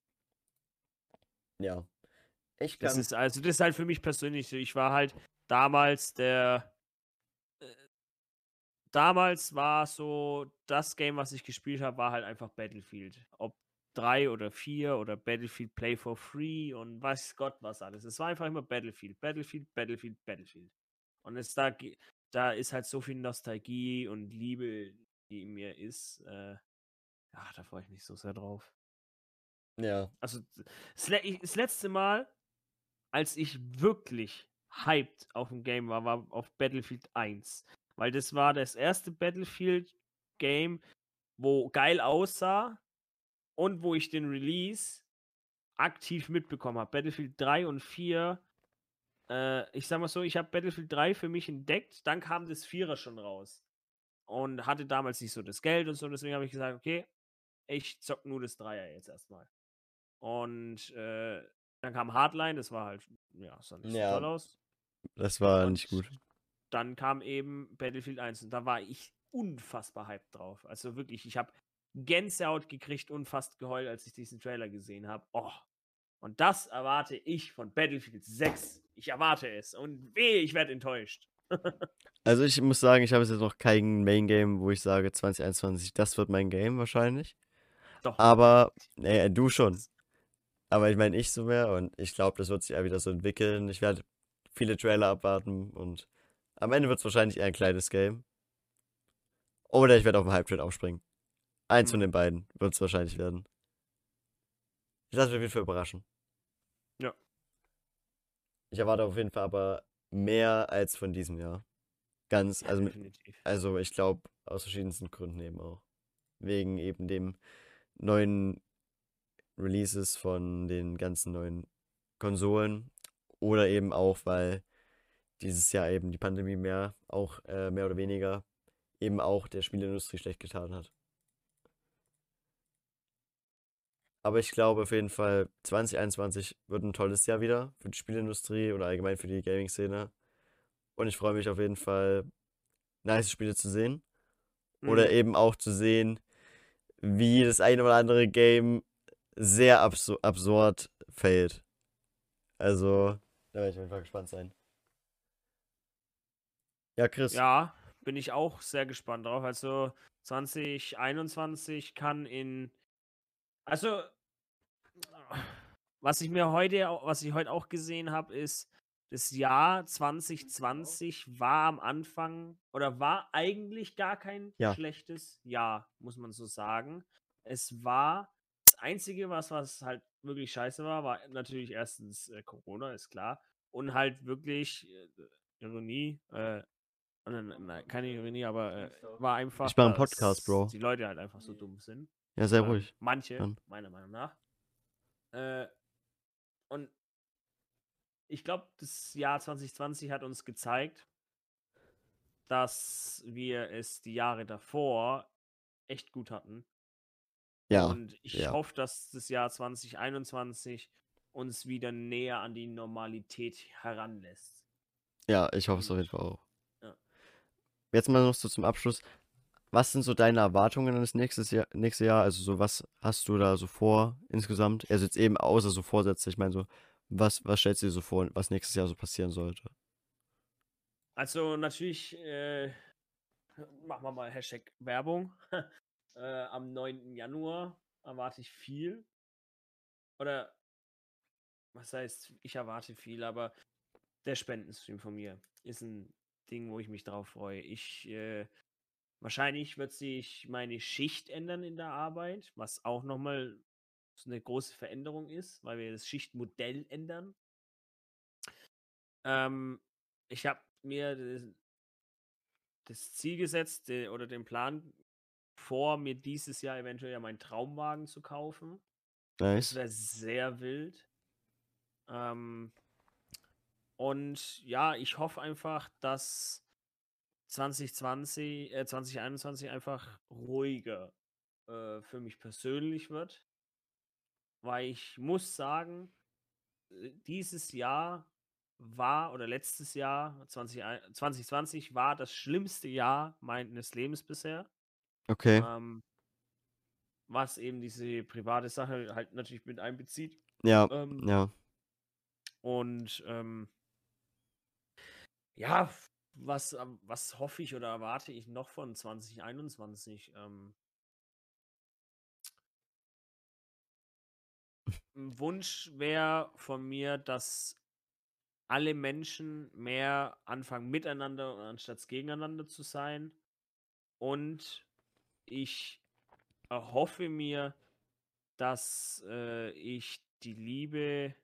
Ja. Ich Das kann. ist also das ist halt für mich persönlich. Ich war halt damals der damals war so das Game, was ich gespielt habe, war halt einfach Battlefield. Ob drei oder vier oder Battlefield Play for Free und weiß Gott was alles. Es war einfach immer Battlefield, Battlefield, Battlefield, Battlefield. Und es da da ist halt so viel Nostalgie und Liebe, die in mir ist. Äh, ja, da freue ich mich so sehr drauf. ja. Also das letzte Mal, als ich wirklich hyped auf dem Game war, war auf Battlefield 1. Weil das war das erste Battlefield-Game, wo geil aussah und wo ich den Release aktiv mitbekommen habe. Battlefield 3 und 4, äh, ich sag mal so, ich habe Battlefield 3 für mich entdeckt, dann kam das Vierer schon raus. Und hatte damals nicht so das Geld und so, deswegen habe ich gesagt, okay, ich zock nur das Dreier jetzt erstmal. Und äh, dann kam Hardline, das war halt, ja, sah nicht Ja. so toll aus. Das war Und nicht gut. Dann kam eben Battlefield 1 und da war ich unfassbar hyped drauf. Also wirklich, ich habe Gänsehaut gekriegt und fast geheult, als ich diesen Trailer gesehen habe. Oh. Und das erwarte ich von Battlefield 6. Ich erwarte es. Und weh, ich werde enttäuscht. Also ich muss sagen, ich habe jetzt noch kein Main Game, wo ich sage 2021, das wird mein Game wahrscheinlich. Doch. Aber, nee, du schon. Aber ich meine, ich so mehr und ich glaube, das wird sich eher wieder so entwickeln. Ich werde viele Trailer abwarten und am Ende wird es wahrscheinlich eher ein kleines Game. Oder ich werde auf dem Hype-Train aufspringen. Eins von Hm. den beiden wird es wahrscheinlich werden. Ich lasse mich auf jeden Fall überraschen. Ja. Ich erwarte auf jeden Fall aber mehr als von diesem Jahr. Ganz, also also ich glaube, aus verschiedensten Gründen eben auch. Wegen eben dem neuen Releases von den ganzen neuen Konsolen. Oder eben auch, weil dieses Jahr eben die Pandemie mehr, auch äh, mehr oder weniger, eben auch der Spieleindustrie schlecht getan hat. Aber ich glaube auf jeden Fall, 2021 wird ein tolles Jahr wieder für die Spieleindustrie oder allgemein für die Gaming-Szene. Und ich freue mich auf jeden Fall, nice Spiele zu sehen. Oder Mhm. eben auch zu sehen, wie das eine oder andere Game sehr absu absurd fällt. Also, da werde ich auf jeden Fall gespannt sein. Ja, Chris. Ja, bin ich auch sehr gespannt drauf. Also 2021 kann in. Also, was ich mir heute, was ich heute auch gesehen habe, ist, das Jahr 2020 war am Anfang oder war eigentlich gar kein Ja. schlechtes Jahr, muss man so sagen. Es war das Einzige, was, was halt wirklich scheiße war, war natürlich erstens äh, Corona, ist klar. Und halt wirklich, äh, Ironie, äh, Nein, nein, keine Ironie, aber äh, war einfach. Ich mache einen dass Podcast, Bro. Die Leute halt einfach so dumm sind. Ja, sehr ruhig. Manche, Dann. meiner Meinung nach. Äh, und ich glaube, das Jahr 2020 hat uns gezeigt, dass wir es die Jahre davor echt gut hatten. Ja, Und ich ja. hoffe, dass das Jahr 2021 uns wieder näher an die Normalität heranlässt. ja, ich hoffe es auf Und- jeden Fall auch. Jetzt mal noch so zum Abschluss. Was sind so deine Erwartungen an das nächstes Jahr, nächste Jahr? Also so, was hast du da so vor insgesamt? Also jetzt eben außer so Vorsätze. Ich meine so, was, was stellst du dir so vor, was nächstes Jahr so passieren sollte? Also natürlich, äh, machen wir mal Hashtag Werbung. äh, am 9. Januar erwarte ich viel. Oder was heißt, ich erwarte viel, aber der Spendenstream von mir ist ein Ding, wo ich mich drauf freue. Ich, äh, wahrscheinlich wird sich meine Schicht ändern in der Arbeit, was auch nochmal eine große Veränderung ist, weil wir das Schichtmodell ändern. Ähm, ich habe mir das, das Ziel gesetzt äh, oder den Plan vor, mir dieses Jahr eventuell ja meinen Traumwagen zu kaufen. Das Nice. wäre sehr wild. Ähm, und ja, ich hoffe einfach, dass 2020, äh, 2021 einfach ruhiger äh, für mich persönlich wird. Weil ich muss sagen, äh, dieses Jahr war oder letztes Jahr, 20, 2020, war das schlimmste Jahr meines Lebens bisher. Okay. Ähm, was eben diese private Sache halt natürlich mit einbezieht. Ja, Ähm, ja. Und ähm, ja, was, ähm, was hoffe ich oder erwarte ich noch von 2021? Ähm, ein Wunsch wäre von mir, dass alle Menschen mehr anfangen, miteinander anstatt gegeneinander zu sein. Und ich erhoffe mir, dass äh, ich die Liebe,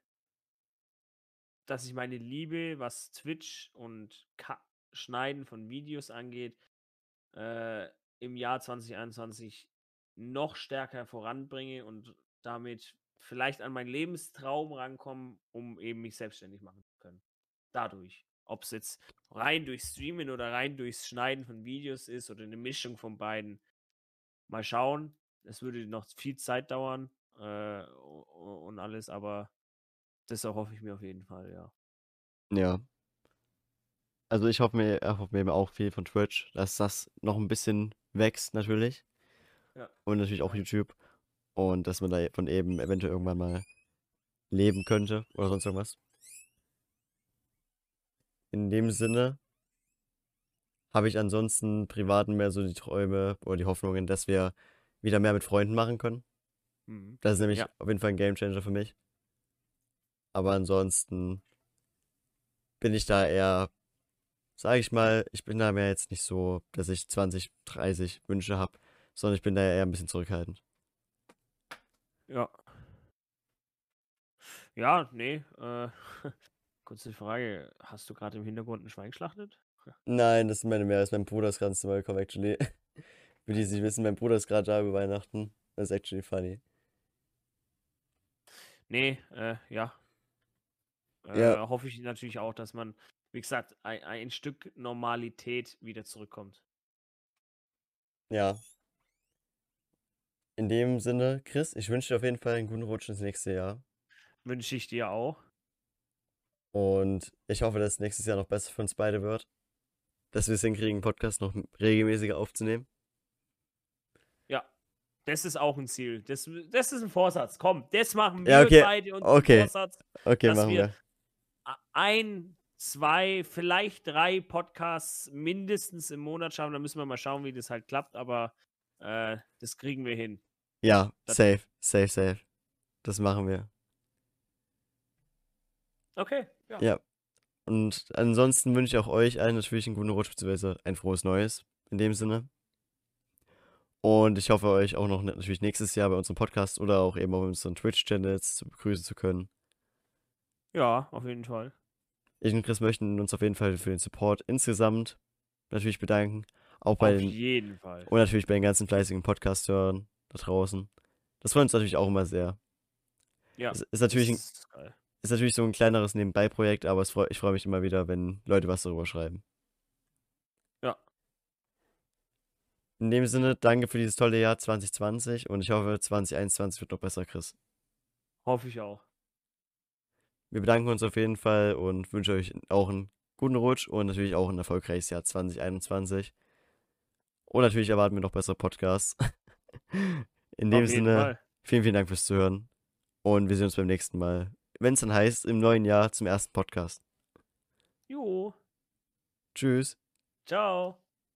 dass ich meine Liebe, was Twitch und Ka Schneiden von Videos angeht, äh, im Jahr 2021 noch stärker voranbringe und damit vielleicht an meinen Lebenstraum rankommen, um eben mich selbstständig machen zu können. Dadurch. Ob es jetzt rein durch Streamen oder rein durchs Schneiden von Videos ist oder eine Mischung von beiden. Mal schauen. Es würde noch viel Zeit dauern äh, und alles, aber das erhoffe ich mir auf jeden Fall, ja. Ja. Also ich hoffe mir, erhoffe mir auch viel von Twitch, dass das noch ein bisschen wächst natürlich. Ja. Und natürlich auch. YouTube. Und dass man davon eben eventuell irgendwann mal leben könnte oder sonst irgendwas. In dem Sinne habe ich ansonsten privaten mehr so die Träume oder die Hoffnungen, dass wir wieder mehr mit Freunden machen können. Mhm. Das ist nämlich Ja. auf jeden Fall ein Gamechanger für mich. Aber ansonsten bin ich da eher, sage ich mal, ich bin da mehr jetzt nicht so, dass ich 20, 30 Wünsche habe, sondern ich bin da eher ein bisschen zurückhaltend. Ja. Ja, nee. Äh, kurze Frage. Hast du gerade im Hintergrund ein Schwein geschlachtet? Nein, das ist meine ist mein Bruder ist ganz normal gekommen, actually. Für die, die es nicht wissen, mein Bruder ist gerade da über Weihnachten. Das ist actually funny. Nee, äh, ja. Äh, Ja. hoffe ich natürlich auch, dass man, wie gesagt, ein, ein Stück Normalität wieder zurückkommt. Ja. In dem Sinne, Chris, ich wünsche dir auf jeden Fall einen guten Rutsch ins nächste Jahr. Wünsche ich dir auch. Und ich hoffe, dass nächstes Jahr noch besser für uns beide wird. Dass wir es hinkriegen, einen Podcast noch regelmäßiger aufzunehmen. Ja. Das ist auch ein Ziel. Das, das ist ein Vorsatz. Komm, das machen wir Ja, okay. beide uns Okay. Vorsatz. Okay, machen wir- wir. Ein, zwei, vielleicht drei Podcasts mindestens im Monat schaffen. Da müssen wir mal schauen, wie das halt klappt, aber äh, das kriegen wir hin. Ja, Das- safe, safe, safe. Das machen wir. Okay, ja. Ja. Und ansonsten wünsche ich auch euch allen natürlich einen guten Rutsch, beziehungsweise ein frohes Neues in dem Sinne. Und ich hoffe, euch auch noch natürlich nächstes Jahr bei unserem Podcast oder auch eben auf unseren Twitch-Channels begrüßen zu können. Ja, auf jeden Fall. Ich und Chris möchten uns auf jeden Fall für den Support insgesamt natürlich bedanken. Auch bei Auf den, jeden Fall. und natürlich bei den ganzen fleißigen Podcast-Hörern da draußen. Das freut uns natürlich auch immer sehr. Ja. Es ist natürlich, ein, ist geil. ist natürlich so ein kleineres Nebenbei-Projekt, aber freu, ich freue mich immer wieder, wenn Leute was darüber schreiben. Ja. In dem Sinne, danke für dieses tolle Jahr 2020 und ich hoffe, 2021 wird noch besser, Chris. Hoffe ich auch. Wir bedanken uns auf jeden Fall und wünschen euch auch einen guten Rutsch und natürlich auch ein erfolgreiches Jahr 2021. Und natürlich erwarten wir noch bessere Podcasts. In dem Sinne, Fall. vielen, vielen Dank fürs Zuhören und wir sehen uns beim nächsten Mal, wenn es dann heißt, im neuen Jahr zum ersten Podcast. Jo. Tschüss. Ciao.